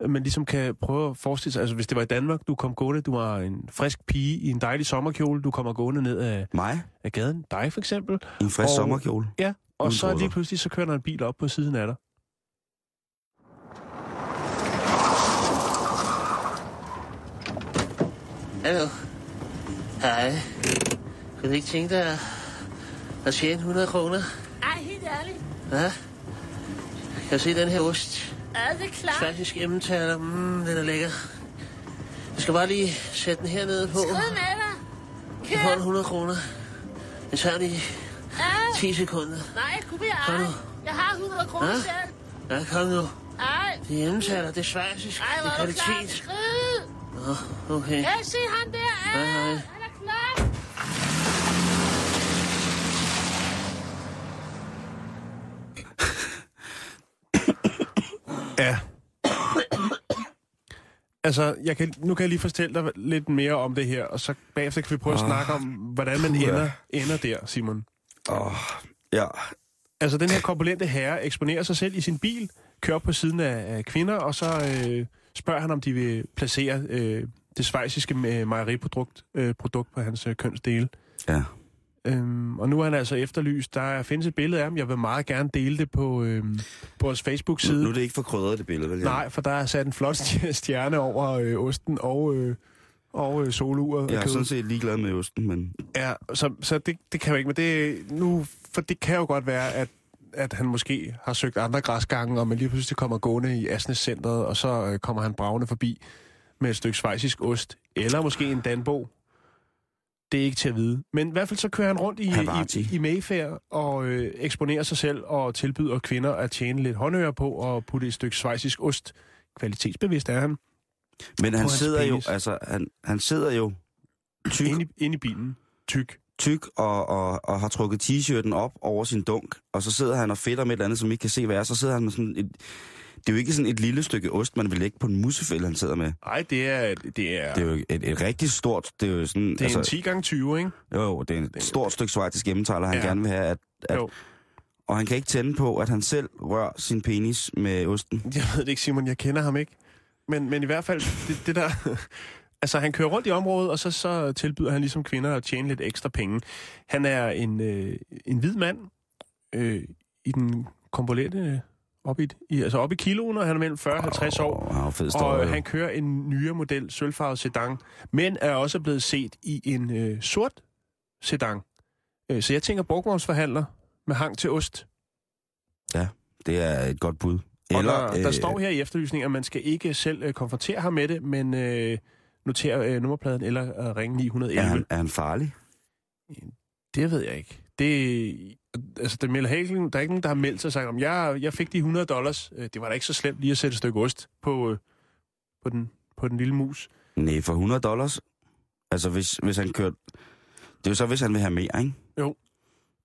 at man ligesom kan prøve at forestille sig, altså hvis det var i Danmark, du kom gående, du var en frisk pige i en dejlig sommerkjole, du kommer gående ned af, Mig? af gaden, dig for eksempel, en frisk Og- sommerkjole? ja, og Uden så lige pludselig, så kører der en bil op på siden af dig. Hallo. Hej. Kunne du ikke tænke dig at, tjene 100 kroner? Ej, helt ærligt. Hvad? Kan du se den her ost? Er det klart? Faktisk emmentaler. Mm, den er lækker. Jeg skal bare lige sætte den her nede på. Skrid med dig. Du får en Kør. 100 kroner. Det tager lige Ja. 10 sekunder. Nej, kunne vi ej. Jeg har 100 kroner Hva? selv. Ja, kom nu. Ej. Det er emmentaler. Det er svejsisk. Ej, hvor er er du klar. Skrid. Nå, okay. Ja, se ham der. Hej, hej. Han er klar. Ja. Altså, jeg kan, nu kan jeg lige fortælle dig lidt mere om det her, og så bagefter kan vi prøve at Åh, snakke om, hvordan man puha. ender, ender der, Simon. Åh, oh, ja. Altså, den her korpulente herre eksponerer sig selv i sin bil, kører på siden af, af kvinder, og så øh, spørger han, om de vil placere øh, det svejsiske øh, mejeriprodukt øh, produkt på hans øh, kønsdele. Ja. Øhm, og nu er han altså efterlyst. Der er- findes et billede af ham. Jeg vil meget gerne dele det på, øhm, på vores Nu, Facebook-side. nu er det ikke for krydret, det billede, vel? Nej, for der er sat en flot stj- stjerne over øh, osten og, øh, og øh, soluret. Jeg er sådan set ligeglad med osten, men... Ja, så, så det, det kan jo ikke, men det, nu, for det kan jo godt være, at, at han måske har søgt andre græsgange, og man lige pludselig kommer gående i Asnes-centret, og så øh, kommer han bravende forbi med et stykke svejsisk ost, eller måske en danbo. Det er ikke til at vide. Men i hvert fald så kører han rundt i, Havarti. i, i Mayfair og øh, eksponerer sig selv og tilbyder kvinder at tjene lidt håndører på og putte et stykke svejsisk ost. Kvalitetsbevidst er han. Men han sidder jo, penis. altså, han, han sidder jo tyk, Inde i, inde i bilen. Tyk. Tyk og, og, og har trukket t-shirten op over sin dunk, og så sidder han og fedter med et eller andet, som I ikke kan se, hvad er. Så sidder han med sådan et... Det er jo ikke sådan et lille stykke ost, man vil lægge på en musefælde, han sidder med. Nej, det er, det er, Det er jo et, et rigtig stort... Det er jo sådan... det er en 10 gange 20, ikke? Jo, jo, det er et stort stykke svejtisk hjemmetaler, han ja. gerne vil have. At, at, Jo. og han kan ikke tænde på, at han selv rører sin penis med osten. Jeg ved det ikke, Simon. Jeg kender ham ikke. Men, men i hvert fald, det, det der... altså, han kører rundt i området, og så, så tilbyder han ligesom kvinder at tjene lidt ekstra penge. Han er en, øh, en hvid mand øh, i den komponente op i, i, altså op i kiloen, og han er mellem 40 og 50 år. Og han har fed Og støj. øh, han kører en nyere model, sølvfarvet sedan, men er også blevet set i en øh, sort sedan. Øh, så jeg tænker brugvognsforhandler med hang til ost. Det er et godt bud. Eller, der, der øh, står her i efterlysningen, at man skal ikke selv øh, konfrontere ham med det, men øh, notere øh, nummerpladen eller øh, ringe 911. Er han, er han farlig? Det ved jeg ikke. Det, altså, det melder helt, der er ikke nogen, der har meldt sig og sagt, om jeg, jeg fik de 100 dollars. Øh, Det var da ikke så slemt lige at sætte et stykke ost på, øh, på, den, på den lille mus. Nej, for 100 dollars. Altså, hvis, hvis han kørte... Det er jo så, hvis han vil have mere, ikke? Jo.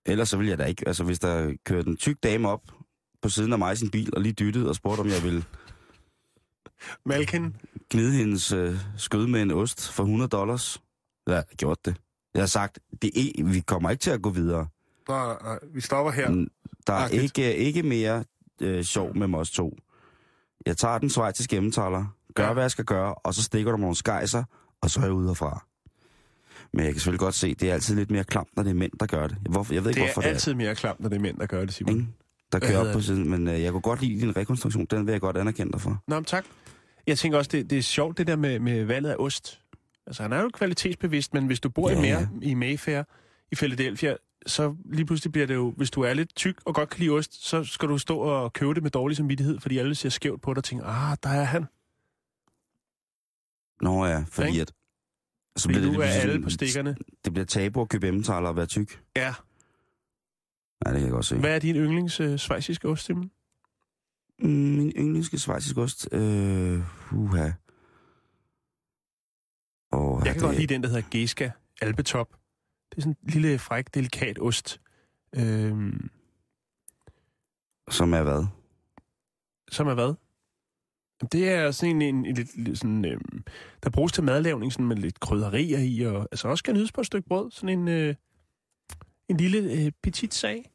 Ellers så vil jeg da ikke... Altså, hvis der kørte en tyk dame op på siden af mig i sin bil, og lige dyttede og spurgte, om jeg ville Malken, gnide hendes øh, skød med en ost for 100 dollars, så har jeg gjort det. Jeg har sagt, det er, vi kommer ikke til at gå videre. nej, nej, vi stopper her. Mm, Der er ikke, ikke mere øh, sjov med os to. Jeg tager den svejtiske emmentaler, gør, Ja. hvad jeg skal gøre, og så stikker du mig nogle skejser, og så er jeg ude herfra. Men jeg kan selvfølgelig godt se, det er altid lidt mere klamt, når det er mænd, der gør det. Hvorfor, jeg ved ikke, Det hvorfor er altid mere klamt, når det er mænd, der gør det, det Simon. Ikke? Der kører op på det? siden. Men øh, jeg kunne godt lide din rekonstruktion. Den vil jeg godt anerkende dig for. Nå, men tak. Jeg tænker også, det, det er sjovt, det der med, med valget af ost. Altså, han er jo kvalitetsbevidst, men hvis du bor Ja, i, mere, ja. i Mayfair, i Philadelphia, så lige pludselig bliver det jo, hvis du er lidt tyk og godt kan lide ost, så skal du stå og købe det med dårlig samvittighed, fordi alle ser skævt på dig og tænker, ah, der er han. Nå ja, fordi Ikke? at... Så Fordi bliver nu det, er alle på stikkerne. Det bliver tabu at købe emmentaler og være tyk. Ja. Nej, det kan jeg godt se. Hvad er din yndlings øh, svejsiske ost, Simon? Mm, Min yndlingske svejsisk ost? Øh, uha. Oh, Jeg kan godt lide den, der hedder Geska Alpetop. Det er sådan en lille, fræk, delikat ost. Øhm, Som er hvad? Som er hvad? Det er sådan en, en, en lidt, lidt sådan, øhm, der bruges til madlavning sådan med lidt krydderier i, og altså også kan nydes på et stykke brød. Sådan en, øh, en lille øh, petit sag.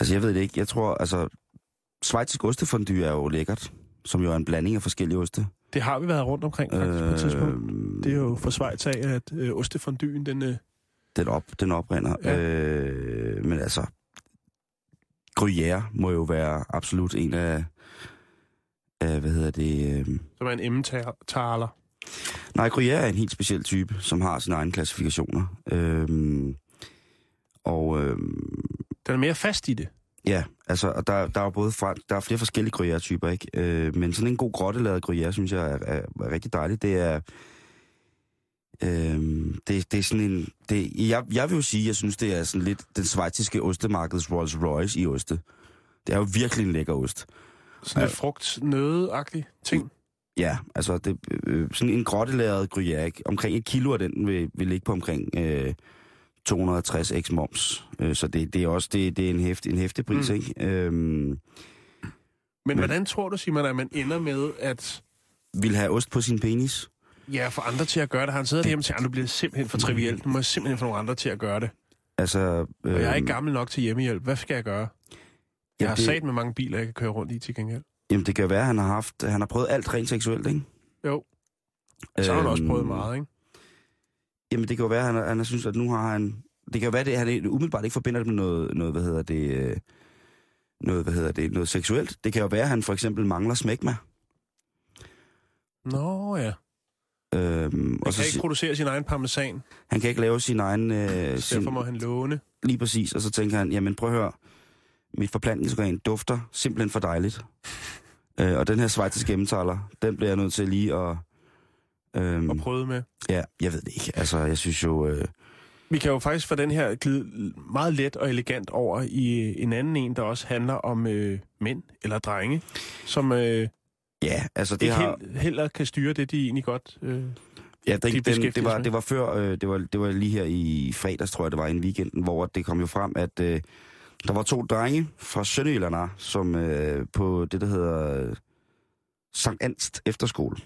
Altså, jeg ved det ikke. Jeg tror, altså... Schweizisk ostefondue er jo lækkert. Som jo er en blanding af forskellige oste. Det har vi været rundt omkring faktisk øh, på et tidspunkt. Øhm, Det er jo for Schweiz af, at øh, ostefonduen, den... Øh, Den, op, den oprinder. Ja. Øh, men altså... Gruyère må jo være absolut en af... af hvad hedder det? Øh, som er en emmentaler. Nej, Gruyère er en helt speciel type, som har sine egne klassifikationer. Øhm, og øhm, Den er mere fast i det. Ja, altså, og der, der er jo både fra, der er flere forskellige Gruyère-typer, ikke? Øh, men sådan en god grottelavet Gruyère, synes jeg er, er, er rigtig dejligt. Det er, øhm, det, det er sådan en, det, jeg, jeg vil jo sige, jeg synes, det er sådan lidt den svejtiske ostemarkeds Rolls Royce i oste. Det er jo virkelig en lækker ost. Sådan lidt frugt nødeagtig ting. Ja, altså det, øh, sådan en grottelæret gruyère, ikke? omkring et kilo af den vil, vil ligge på omkring øh, 260 x moms. Øh, så det, det er også det, det er en, hæft, en hæftig pris, Mm. ikke? Øhm, Men, Men- hvordan tror du, Simon, at man ender med at vil have ost på sin penis. ja, få andre til at gøre det? Han siddet hjemme og sagt, nu bliver simpelthen for trivielt. Nu må jeg simpelthen få nogle andre til at gøre det. Altså, øh, Og jeg er ikke gammel nok til hjemmehjælp. Hvad skal jeg gøre? Jeg har det, sat med mange biler, jeg kan køre rundt i til gengæld. Jamen, det kan være, at han har, haft, han har prøvet alt rent seksuelt, ikke? Jo. Så har han også Øhm, prøvet meget, ikke? Jamen, det kan jo være, at han, han synes, at nu har han... Det kan jo være, at han umiddelbart ikke forbinder det med noget, noget hvad hedder det... øh, Noget, hvad hedder det, noget seksuelt. Det kan jo være, at han for eksempel mangler smækma. Nå ja. Øhm, Han og så, kan ikke producere sin egen parmesan. han kan ikke lave sin egen... Øh, Så sin, derfor må han låne. Lige præcis. Og så tænker han, jamen prøv at høre, mit forplantningsorgan dufter simpelthen for dejligt. øh, og den her schweiziske emmentaler, den bliver jeg nødt til lige at... Øhm, og prøve med. ja, jeg ved det ikke. Altså, jeg synes jo... Øh, Vi kan jo faktisk få den her glide meget let og elegant over i en anden en, der også handler om øh, mænd eller drenge, som øh, ja, altså det ikke har... heller kan styre det, de egentlig godt... Øh, Ja, de den, den, det, var, det var før, øh, det, var, det var lige her i fredags, tror jeg, det var i weekenden, hvor det kom jo frem, at øh, der var to drenge fra Sønderjylland, som øh, på det, der hedder øh, Sankt Anst Efterskole,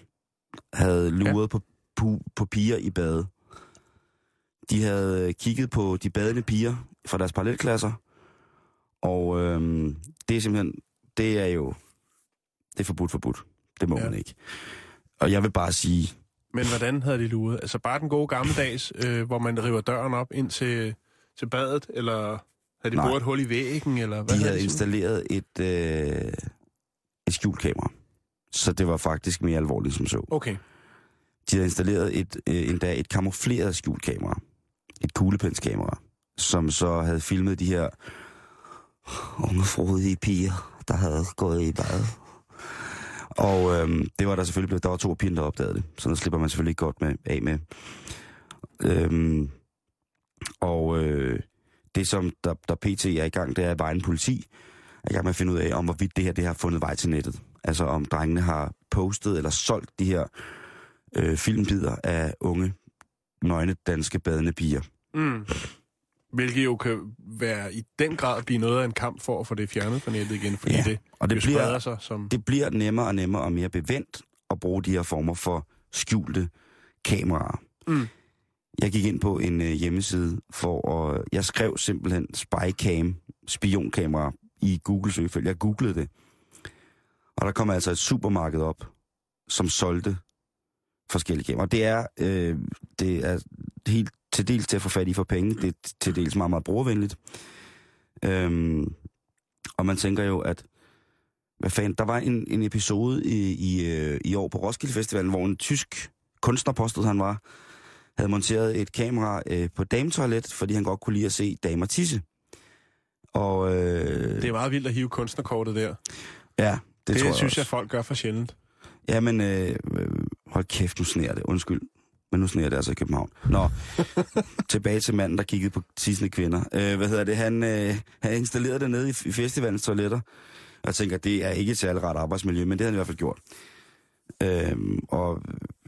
havde luret ja. på, på, på piger i bade. De havde øh, kigget på de badende piger fra deres parallelklasser, og øh, det er simpelthen, det er jo, det er forbudt forbudt. Det må Ja. man ikke. Og jeg vil bare sige, men hvordan havde de luret? Altså bare den gode gammeldags, øh, hvor man river døren op ind til, til badet, eller havde de Nej. boret et hul i væggen, eller hvad de havde de installeret et, øh, et skjulkamera. Så det var faktisk mere alvorligt som så. Okay. De havde installeret et, øh, endda et kamufleret skjulkamera. Et kuglepenskamera. Som så havde filmet de her unge frodige piger, der havde gået i bad. Og øhm, det var der selvfølgelig blevet, der var to piger, der opdagede det. Så der slipper man selvfølgelig ikke godt med, af med. Øhm, og øh, det, som der, der pt. er i gang, det er, at vejen politi er i gang med at finde ud af, om hvorvidt det her det har fundet vej til nettet. Altså om drengene har postet eller solgt de her øh, filmbider af unge, nøgne danske badende piger. Mm. Hvilket jo kan være i den grad blive noget af en kamp for at få det fjernet fra nettet igen, fordi Ja, det, og det jo bliver- sig som... Det bliver nemmere og nemmere og mere bevendt at bruge de her former for skjulte kameraer. Mm. Jeg gik ind på en øh, hjemmeside for at... Jeg skrev simpelthen spycam, spionkamera, i Google søgefelt. Jeg googlede det. Og der kom altså et supermarked op, som solgte forskellige kameraer. Det er, øh, det er, helt til dels til at få fat i for penge. Det er til dels meget, meget brugervenligt. Øhm, og man tænker jo, at hvad fanden, der var en, en episode i, i, øh, i år på Roskilde Festivalen, hvor en tysk kunstner, påstod han var, havde monteret et kamera øh, på dametoilet, fordi han godt kunne lide at se damer tisse. Og øh, Det er meget vildt at hive kunstnerkortet der. ja, det, tror jeg synes også. jeg, folk gør for sjældent. Ja, men øh, øh, hold kæft, nu sneer det. Undskyld. Men nu sneer det altså i København. Nå, tilbage til manden, der kiggede på tissende kvinder. Øh, hvad hedder det? Han, øh, han installerede det nede i, i festivalens toiletter. Og jeg tænker, det er ikke et særligt ret arbejdsmiljø, men det har han i hvert fald gjort. Øhm, og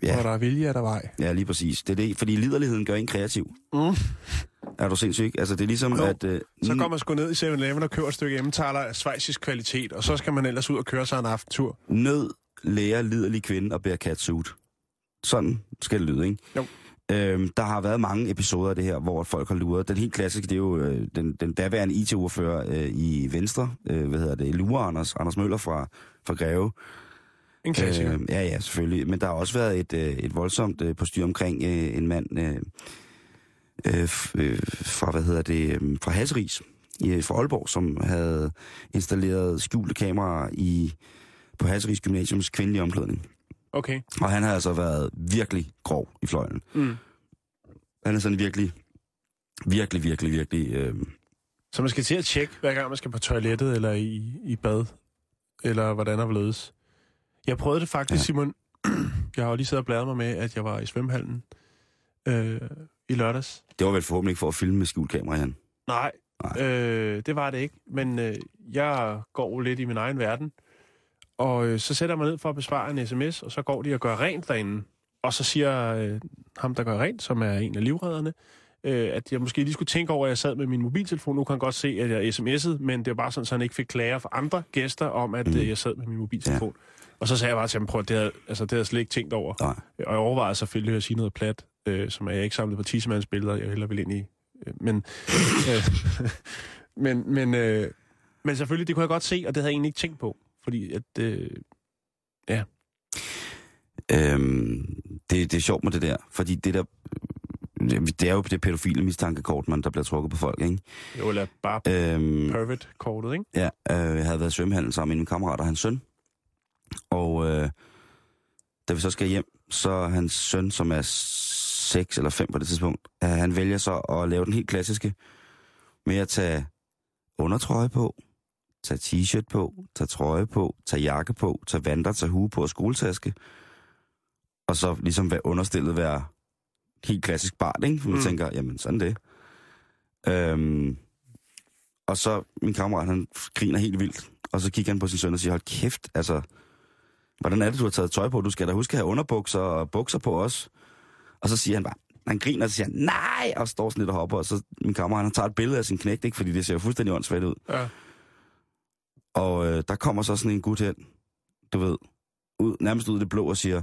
Ja. ja, Hvor der er vilje, er der vej. ja, lige præcis. Det er det, fordi liderligheden gør en kreativ. Mm. Er du sindssyg? ikke? Altså, det er ligesom, Jo. at... Øh, Så går man sgu ned i 7-Eleven og køber et stykke emmentaler af svejsisk kvalitet, og så skal man ellers ud og køre sig en aftentur. nød lærer liderlig kvinde og bærer catsuit. Sådan skal det lyde, ikke? Jo. Øhm, der har været mange episoder af det her, hvor folk har luret. Den helt klassiske, det er jo øh, den, den daværende IT-ordfører øh, i Venstre, øh, hvad hedder det, Lure Anders, Anders Møller fra, fra Greve. En klassiker. Øh, ja, ja, selvfølgelig. Men der har også været et, øh, et voldsomt øh, postyr omkring øh, en mand øh, øh, øh, fra, hvad hedder det, øh, fra Hasseris i, fra Aalborg, som havde installeret skjulte kameraer i, på Hasseris Gymnasiums kvindelige omklædning. Okay. Og han har altså været virkelig grov i fløjen. Mm. Han er sådan virkelig, virkelig, virkelig, virkelig... Øh, Så man skal til at tjekke, hver gang man skal på toilettet eller i, i bad, eller hvordan der blevet. Jeg prøvede det faktisk, ja. Simon. Jeg har jo lige siddet og bladret mig med, at jeg var i svømmehallen øh, i lørdags. det var vel forhåbentlig ikke for at filme med skjult kamera, han. Nej, Nej. Øh, det var det ikke. Men øh, jeg går lidt i min egen verden. Og øh, så sætter jeg mig ned for at besvare en sms, og så går de og gør rent derinde. Og så siger øh, ham, der gør rent, som er en af livredderne, øh, at jeg måske lige skulle tænke over, at jeg sad med min mobiltelefon. Nu kan han godt se, at jeg sms'ede, men det var bare sådan, så han ikke fik klager fra andre gæster om, at mm. øh, jeg sad med min mobiltelefon. Ja. Og så sagde jeg bare til ham, prøv, at det havde, altså, det havde jeg slet ikke tænkt over. Nej. Og jeg overvejede selvfølgelig at sige noget plat, øh, som er jeg ikke samlet på tissemands billeder, jeg heller vil ind i. Øh, men, øh, men, men, øh, men selvfølgelig, det kunne jeg godt se, og det havde jeg egentlig ikke tænkt på. Fordi at, øh, Øhm, det, det er sjovt med det der, fordi det der... Det er jo det pædofile mistankekort, man der bliver trukket på folk, ikke? jo, eller bare Øhm, pervert-kortet, ikke? Ja, øh, jeg havde været i svømmehallen sammen med min kammerat og hans søn. Og øh, da vi så skal hjem, så hans søn, som er 6 eller 5 på det tidspunkt, øh, han vælger så at lave den helt klassiske med at tage undertrøje på, tage t-shirt på, tage trøje på, tage jakke på, tage vanter, tage hue på og skoletaske. Og så ligesom være understillet være helt klassisk barn, ikke? For man Mm. tænker, jamen sådan det. Øhm, og så min kammerat, han griner helt vildt. Og så kigger han på sin søn og siger, hold kæft, altså, hvordan er det, du har taget tøj på? Du skal da huske at have underbukser og bukser på os. Og så siger han bare, han griner, og så siger han, nej, og står sådan lidt og hopper. Og så min kammerat, han tager et billede af sin knægt, ikke? Fordi det ser jo fuldstændig åndssvagt ud. Ja. Og øh, der kommer så sådan en gut hen, du ved, ud, nærmest ud i det blå og siger,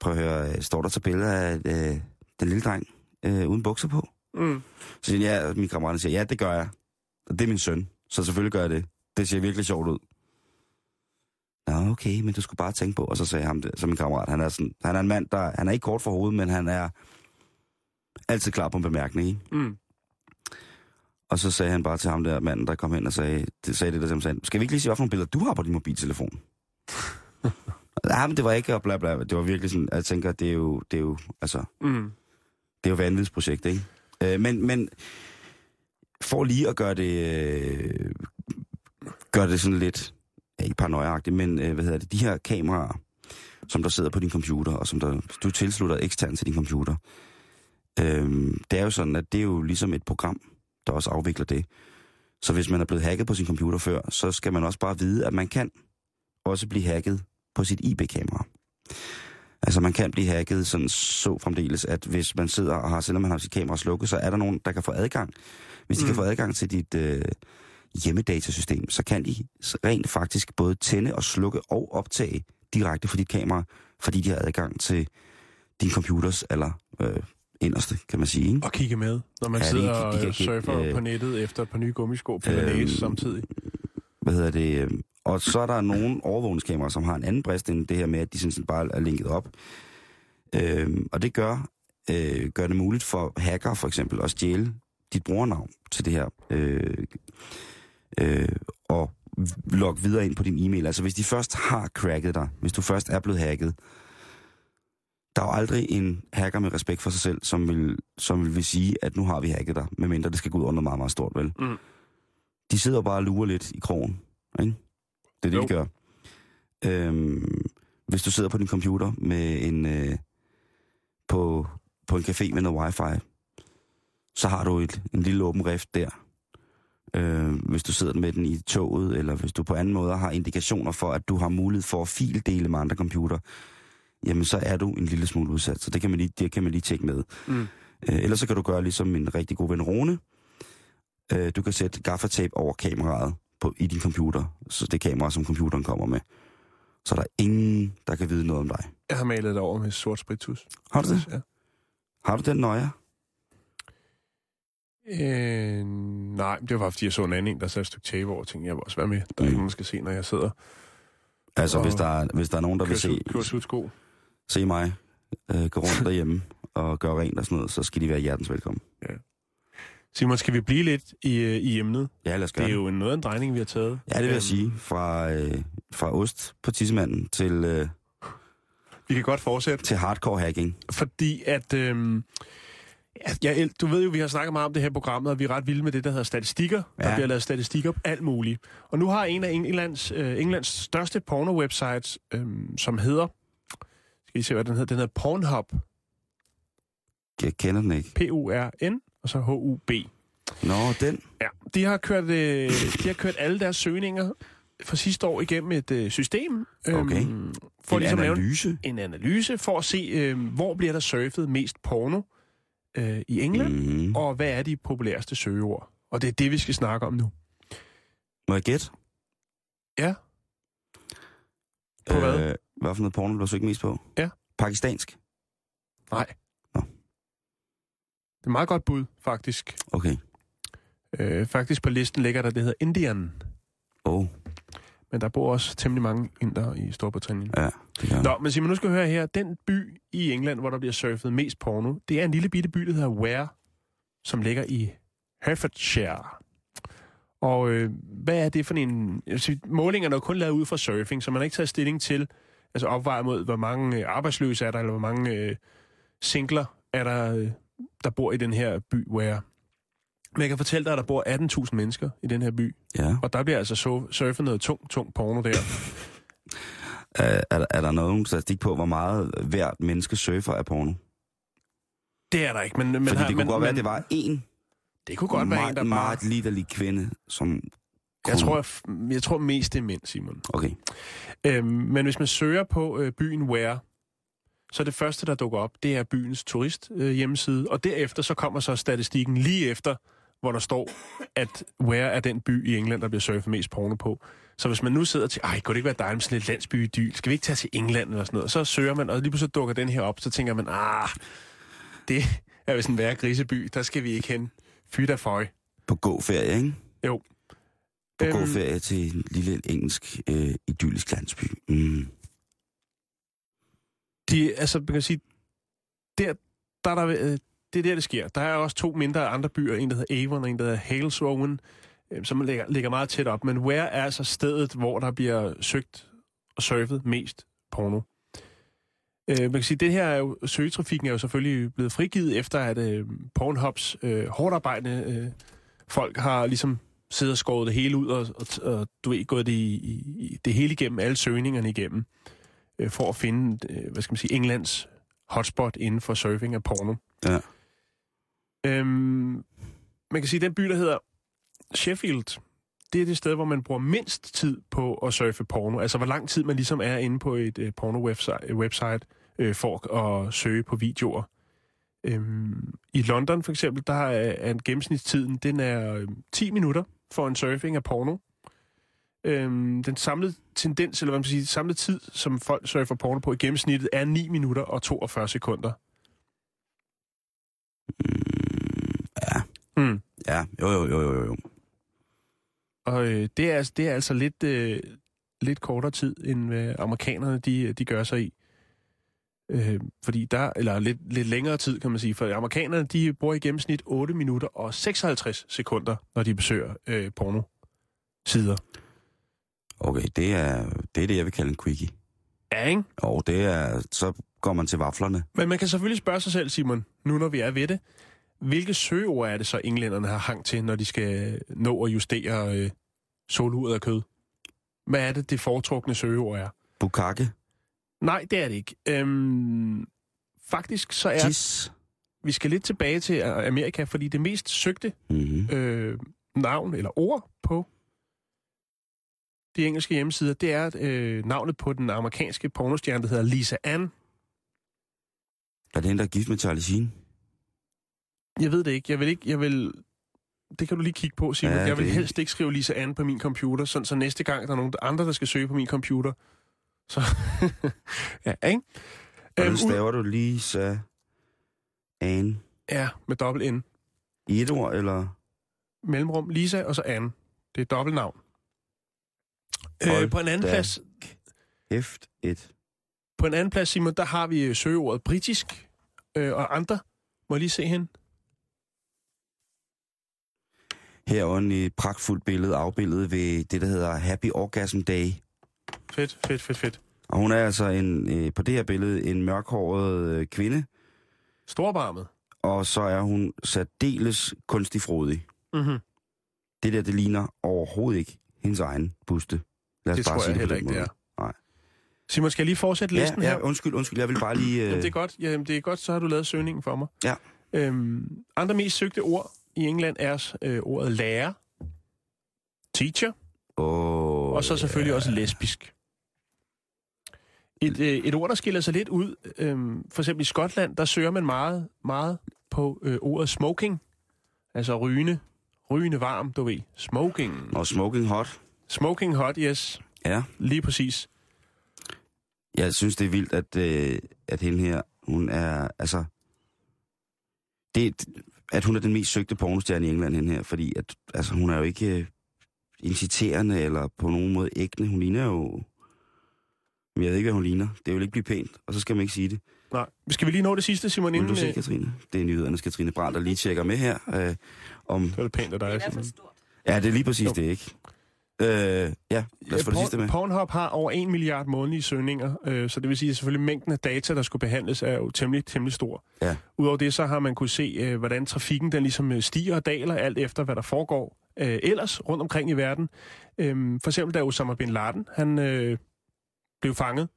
prøv at høre, øh, står der så billeder af øh, den lille dreng øh, uden bukser på? Mm. Så siger jeg, ja, min kammerat siger, ja, det gør jeg. Og det er min søn, så selvfølgelig gør jeg det. Det ser virkelig sjovt ud. Nå, okay, men du skulle bare tænke på, og så sagde ham det, så min kammerat, han er, sådan, han er en mand, der, han er ikke kort for hovedet, men han er altid klar på en bemærkning, ikke? Mm. Og så sagde han bare til ham der manden, der kom hen og sagde det, sagde det der, som sagde, skal vi ikke lige se, hvad for nogle billeder du har på din mobiltelefon? Nej, men det var ikke, og bla bla. Det var virkelig sådan, jeg tænker, det er jo, det er jo, altså, Mm. det er jo vanvidsprojekt, ikke? Øh, men, men for lige at gøre det, øh, gøre det sådan lidt, ja, ikke paranoiagtigt, men øh, hvad hedder det, de her kameraer, som der sidder på din computer, og som der, du tilslutter eksternt til din computer, øh, det er jo sådan, at det er jo ligesom et program, der også afvikler det. Så hvis man er blevet hacket på sin computer før, så skal man også bare vide, at man kan også blive hacket på sit IP-kamera. Altså man kan blive hacket sådan så fremdeles, at hvis man sidder og har, selvom man har sit kamera slukket, så er der nogen, der kan få adgang. Hvis de mm. kan få adgang til dit øh, hjemmedatasystem, så kan de rent faktisk både tænde og slukke og optage direkte fra dit kamera, fordi de har adgang til din computers eller øh, inderste, kan man sige. Ikke? Og kigge med, når man Ja, ja, de- sidder de og øh, surfer øh, på nettet efter et par nye gummisko på øhm, øh, samtidig. hvad hedder det, øh, og så er der nogle overvågningskameraer, som har en anden brist end det her med, at de sådan bare er linket op. Øhm, og det gør, øh, gør det muligt for hacker for eksempel at stjæle dit brugernavn til det her. Øh, øh, og logge videre ind på din e-mail. Altså hvis de først har cracket dig, hvis du først er blevet hacket, der er jo aldrig en hacker med respekt for sig selv, som vil, som vil, vil sige, at nu har vi hacket dig, medmindre det skal gå ud under meget, meget stort, vel? Mm. De sidder bare og lurer lidt i krogen, ikke? Det er det, Jo. de gør. Øhm, hvis du sidder på din computer med en, øh, på, på en café med noget wifi, så har du et, en lille åben rift der. Øh, hvis du sidder med den i toget, eller hvis du på anden måde har indikationer for, at du har mulighed for at fildele med andre computer, jamen så er du en lille smule udsat. Så det kan man lige, det kan man lige tjekke med. Mm. Øh, ellers så kan du gøre ligesom min rigtig gode ven Rune. Øh, du kan sætte gaffatape over kameraet på, i din computer, så det kamera, som computeren kommer med. Så er der ingen, der kan vide noget om dig. Jeg har malet det over med sort spritus. Har du det? Ja. Har du den nøje? Øh, nej, det var fordi, jeg så en anden en, der satte et stykke tape over, og tænkte, jeg vil også være med. Der er Mm. ikke nogen, der skal se, når jeg sidder Altså, hvis der, er, hvis der er nogen, der vil se, se mig øh, gå rundt derhjemme og gøre rent og sådan noget, så skal de være hjertens velkommen. Simon, skal vi blive lidt i, øh, i emnet? Ja, lad os Det gøre er det. jo en, noget af en drejning, vi har taget. Ja, det vil Øhm, jeg sige. Fra, øh, fra ost på tissemanden til, øh, Vi kan godt fortsætte, til hardcore hacking. fordi at... Øhm, ja, du ved jo, vi har snakket meget om det her programmet, og vi er ret vilde med det, der hedder statistikker. Der Ja. bliver lavet statistikker på alt muligt. Og nu har en af Englands, øh, Englands største porno-websites, øhm, som hedder... Skal I se, hvad den hedder? Den hedder Pornhub. Jeg kender den ikke. P-U-R-N, og så H-U-B. Nå, den. Ja, de har kørt, øh, de har kørt alle deres søgninger for sidste år igennem et øh, system. Okay. Øhm, for en ligesom at lave analyse. en analyse for at se, øh, hvor bliver der surfet mest porno øh, i England, mm. Og hvad er de populæreste søgeord. Og det er det, vi skal snakke om nu. Må jeg gætte? Ja. På hvad? Øh, hvad for noget porno, du har søgt mest på? Ja. Pakistansk? Nej. Nå. Det er et meget godt bud, faktisk. Okay. Øh, faktisk på listen ligger der, det hedder Indian. Oh, Men der bor også temmelig mange inder i Storbritannien. ja, det kan Nå, men Simon, nu skal du høre her. Den by i England, hvor der bliver surfet mest porno, det er en lille bitte by, der hedder Ware, som ligger i Herefordshire. Og øh, hvad er det for en... Sige, målingerne er kun lavet ud fra surfing, så man har ikke taget stilling til, altså opvejet mod, hvor mange øh, arbejdsløse er der, eller hvor mange øh, singler er der, øh, der bor i den her by Ware. Men jeg kan fortælle dig, at der bor 18.000 mennesker i den her by, Ja. og der bliver altså så, surfet noget tung, tung porno der. Er, er, der- er der nogen statistik på, hvor meget hvert menneske surfer af porno? Det er der ikke, men... men Fordi har- det kunne men, godt være, at det var en Det kunne godt være en, der bare... meget liderlig kvinde, som... Jeg tror, jeg, jeg tror mest det er mænd, Simon. Okay. Øhm, men hvis man søger på øh, byen Ware, så er det første, der dukker op, det er byens turist øh, hjemmeside, og derefter så kommer så statistikken lige efter, hvor der står, at Ware er den by i England, der bliver surfet mest porno på. Så hvis man nu sidder til, ej, kunne det ikke være dejligt med sådan et landsby idyl? Skal vi ikke tage til England eller sådan noget? Så søger man, og lige pludselig dukker den her op, så tænker man, ah, det er vist en værre griseby, der skal vi ikke hen. Fy da føj. På gåferie, ikke? Jo. På Øhm, gåferie til en lille engelsk øh, idyllisk landsby. Mm. de, altså, man kan sige, der, der er der, øh, det er der, det sker. Der er også to mindre andre byer, en der hedder Avon og en der hedder Halesrowen, øh, som ligger, ligger meget tæt op. Men Where er altså stedet, hvor der bliver søgt og surfet mest porno. Øh, man kan sige, det her er jo, søgetrafikken er jo selvfølgelig blevet frigivet, efter at øh, Pornhubs øh, hårdt arbejdende øh, folk har ligesom siddet og skåret det hele ud, og, og, og du ved, gået det, i, i, det hele igennem, alle søgningerne igennem øh, for at finde, øh, hvad skal man sige, Englands hotspot inden for surfing af porno. Ja. Øhm, man kan sige, at den by, der hedder Sheffield, det er det sted, hvor man bruger mindst tid på at surfe porno. Altså, hvor lang tid man ligesom er inde på et øh, porno-website website, øh, for at søge på videoer. Øhm, I London for eksempel, der er, er en gennemsnitstiden, den er øh, 10 minutter for en surfing af porno. Øhm, den samlede tendens, eller hvad man siger, sige, samlede tid, som folk surfer porno på i gennemsnittet, er 9 minutter og 42 sekunder. Mm. Mm. Ja, jo, jo, jo, jo, jo. Og øh, det, er, altså- det er altså lidt, øh, lidt kortere tid, end hvad amerikanerne de, de gør sig i. Øh, fordi der, eller lidt, lidt længere tid, kan man sige, for amerikanerne, de bruger i gennemsnit 8 minutter og 56 sekunder, når de besøger øh, porno-sider. Okay, det er, det er det, jeg vil kalde en quickie. Ja, ikke? Og det er, så går man til vaflerne. Men man kan selvfølgelig spørge sig selv, Simon, nu når vi er ved det, hvilke søgeord er det så, englænderne har hang til, når de skal nå at justere øh, soluret af kød? Hvad er det, det foretrukne søgeord er? Bukake, Nej, det er det ikke. Øhm, faktisk så er... tis. Vi skal lidt tilbage til Amerika, fordi det mest søgte Mm-hmm. øh, navn eller ord på de engelske hjemmesider, det er øh, navnet på den amerikanske pornostjerne, der hedder Lisa Ann. Er det hende, der er gift med Charlie Sheen? Jeg ved det ikke. Jeg vil ikke... Jeg vil det kan du lige kigge på, Simon. Ja, jeg vil det- helst ikke skrive Lisa Ann på min computer, sådan, så næste gang der er nogen andre, der skal søge på min computer, så... ja, ikke? Hvordan Øhm, staver du Lisa Anne? Ja, med dobbelt N. I et ord, eller? Mellemrum, Lisa og så Ann. Det er dobbelt navn. Øh, på en anden plads, Hæft et. På en anden plads, Simon, der har vi øh, søgeordet britisk øh, og andre. Må jeg lige se hen? Herunder i et pragtfuldt billede afbildet ved det, der hedder Happy Orgasm Day. Fedt, fedt, fedt, fedt. Og hun er altså en, øh, på det her billede en mørkhåret øh, kvinde, Storbarmet. og så er hun særdeles kunstig frodig. Mm-hmm. Det der, det ligner overhovedet ikke hendes egen buste. Lad os Det bare tror sige jeg på heller ikke, det måde. er. Nej. Simon, skal jeg lige fortsætte Ja, listen ja, her? undskyld, undskyld, jeg vil bare lige... Øh, Jamen, det er godt. Jamen, det er godt, så har du lavet søgningen for mig. Ja. Øhm, andre mest søgte ord i England er øh, ordet lærer, teacher, åh, og så selvfølgelig ja. også lesbisk. Et, øh, et ord, der skiller sig lidt ud, øh, for eksempel i Skotland, der søger man meget, meget på øh, ordet smoking, altså rygende, rygende varm, du ved, smoking. Og smoking hot. Smoking hot, yes, Ja, lige præcis. jeg synes, det er vildt, at, øh, at hende her, hun er, altså... Det, at hun er den mest søgte pornostjerne i England, hende her, fordi at, altså, hun er jo ikke øh, inciterende eller på nogen måde ægte. Hun ligner jo... Men jeg ved ikke, hvad hun ligner. Det vil ikke blive pænt, og så skal man ikke sige det. Nej. Skal vi lige nå det sidste, Simon? Vil Inden, du se, Katrine? Det er nyhedernes Katrine Brandt, der lige tjekker med her. Øh, om, det det pænt af dig, Den er for Simon. stort. ja, det er lige præcis Jo. det, ikke? Øh, ja, lad os få det sidste med. Pornhub har over 1 milliard månedlige søgninger, øh, så det vil sige, at selvfølgelig mængden af data, der skulle behandles, er jo temmelig, temmelig stor. Ja. Udover det, så har man kunne se, øh, hvordan trafikken den ligesom øh, stiger og daler, alt efter hvad der foregår øh, ellers rundt omkring i verden. Øh, for eksempel da Osama Bin Laden, han øh, blev fanget,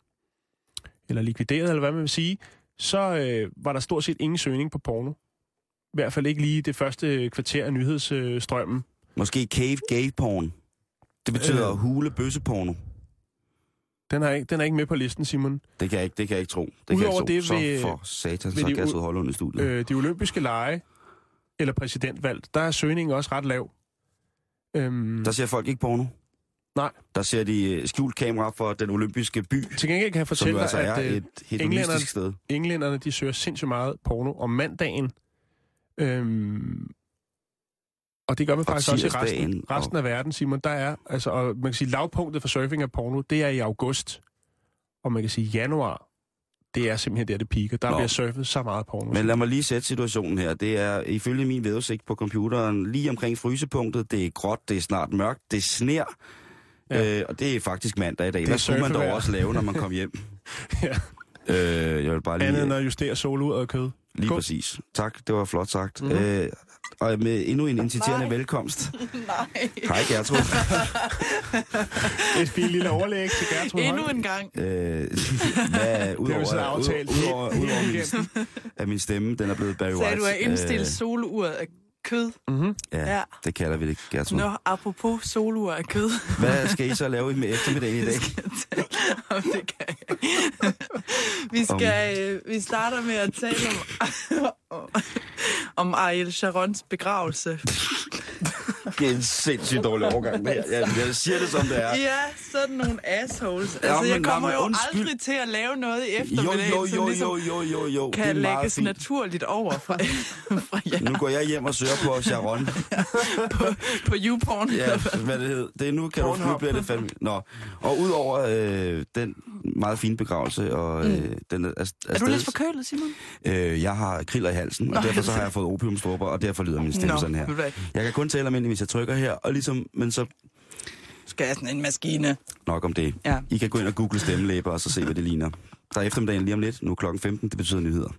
eller likvideret, eller hvad man vil sige, så øh, var der stort set ingen søgning på porno. I hvert fald ikke lige det første kvarter af nyhedsstrømmen. Måske cave gay porn. Det betyder Øh. hule bøsseporno. Den er, ikke, den er ikke med på listen, Simon. Det kan jeg ikke, det kan jeg ikke tro. Det kan Udover jeg ikke tro. det vil- så for satan, så de kan jeg sidde holde under studiet. Øh. de olympiske lege eller præsidentvalg, der er søgningen også ret lav. Øhm, Der ser folk ikke porno. Nej. Der ser de øh, skjult kamera for den olympiske by, til gengæld kan jeg fortælle dig, altså er at øh, et englænderne- sted. englænderne de søger sindssygt meget porno om mandagen. Øhm, og det gør man Og faktisk også i resten, resten af verden, Simon. Der er, altså, og man kan sige, lavpunktet for surfing af porno, det er i august. Og man kan sige, januar, det er simpelthen der, det piker. Der Nå. bliver surfet så meget porno. Men lad mig lige sætte situationen her. Det er ifølge min vejrudsigt på computeren lige omkring frysepunktet. Det er gråt, det er snart mørkt, det sner. Ja. Øh, og det er faktisk mandag i dag. er Hvad skulle man dog også lave, når man kom hjem? ja. Øh, jeg vil bare lige... Andet end at justere soluret og kød. Lige Skål. præcis. Tak, det var flot sagt. Mhm. Mm. Øh, og med endnu en inciterende Nej. velkomst. Nej. Hej Gertrud. Et fint lille overlæg til Gertrud Endnu en gang. øh, hvad, Det har vi udover, så aftalt. ud, udover, helt udover min, at min stemme, den er blevet Barry White. Sagde du at indstille Øh, soluret af kød? Mm-hmm. ja, Ja. det kalder vi det, Gertrud. Nå, apropos solur af kød. Hvad skal I så lave med eftermiddagen i dag? Om det kan jeg. Vi, skal, øh, vi starter med at tale om, om Ariel Sharons begravelse. Det er en sindssygt dårlig overgang, her. Jeg, jeg siger det, som det er. Ja, sådan nogle assholes. Ja, Altså, men jeg kommer men jo undskyld. aldrig til at lave noget i Jo, eftermiddag, jo, som jo, ligesom jo, jo, jo, jo. Kan lægges fint. naturligt over fra, fra jer Nu går jeg hjem og søger på Sharon. på YouPorn. Ja, hvad det hed. Det er nu, kan du, nu bliver det fandme... Nå. Og udover øh, den meget fine begravelse, og øh, den er, er, Er du lidt forkølet, Simon? Øh, jeg har kriller i halsen, og Nå, derfor så har jeg fået opiumstropper, og derfor lyder min stemme Nå, sådan her. Jeg kan kun tale almindeligt, hvis jeg trykker her, og ligesom, men så Skal jeg sådan en maskine? nok om det. Ja. I kan gå ind og google stemmelæber, og så se, hvad det ligner. Der er eftermiddagen lige om lidt, nu er klokken 15, det betyder nyheder.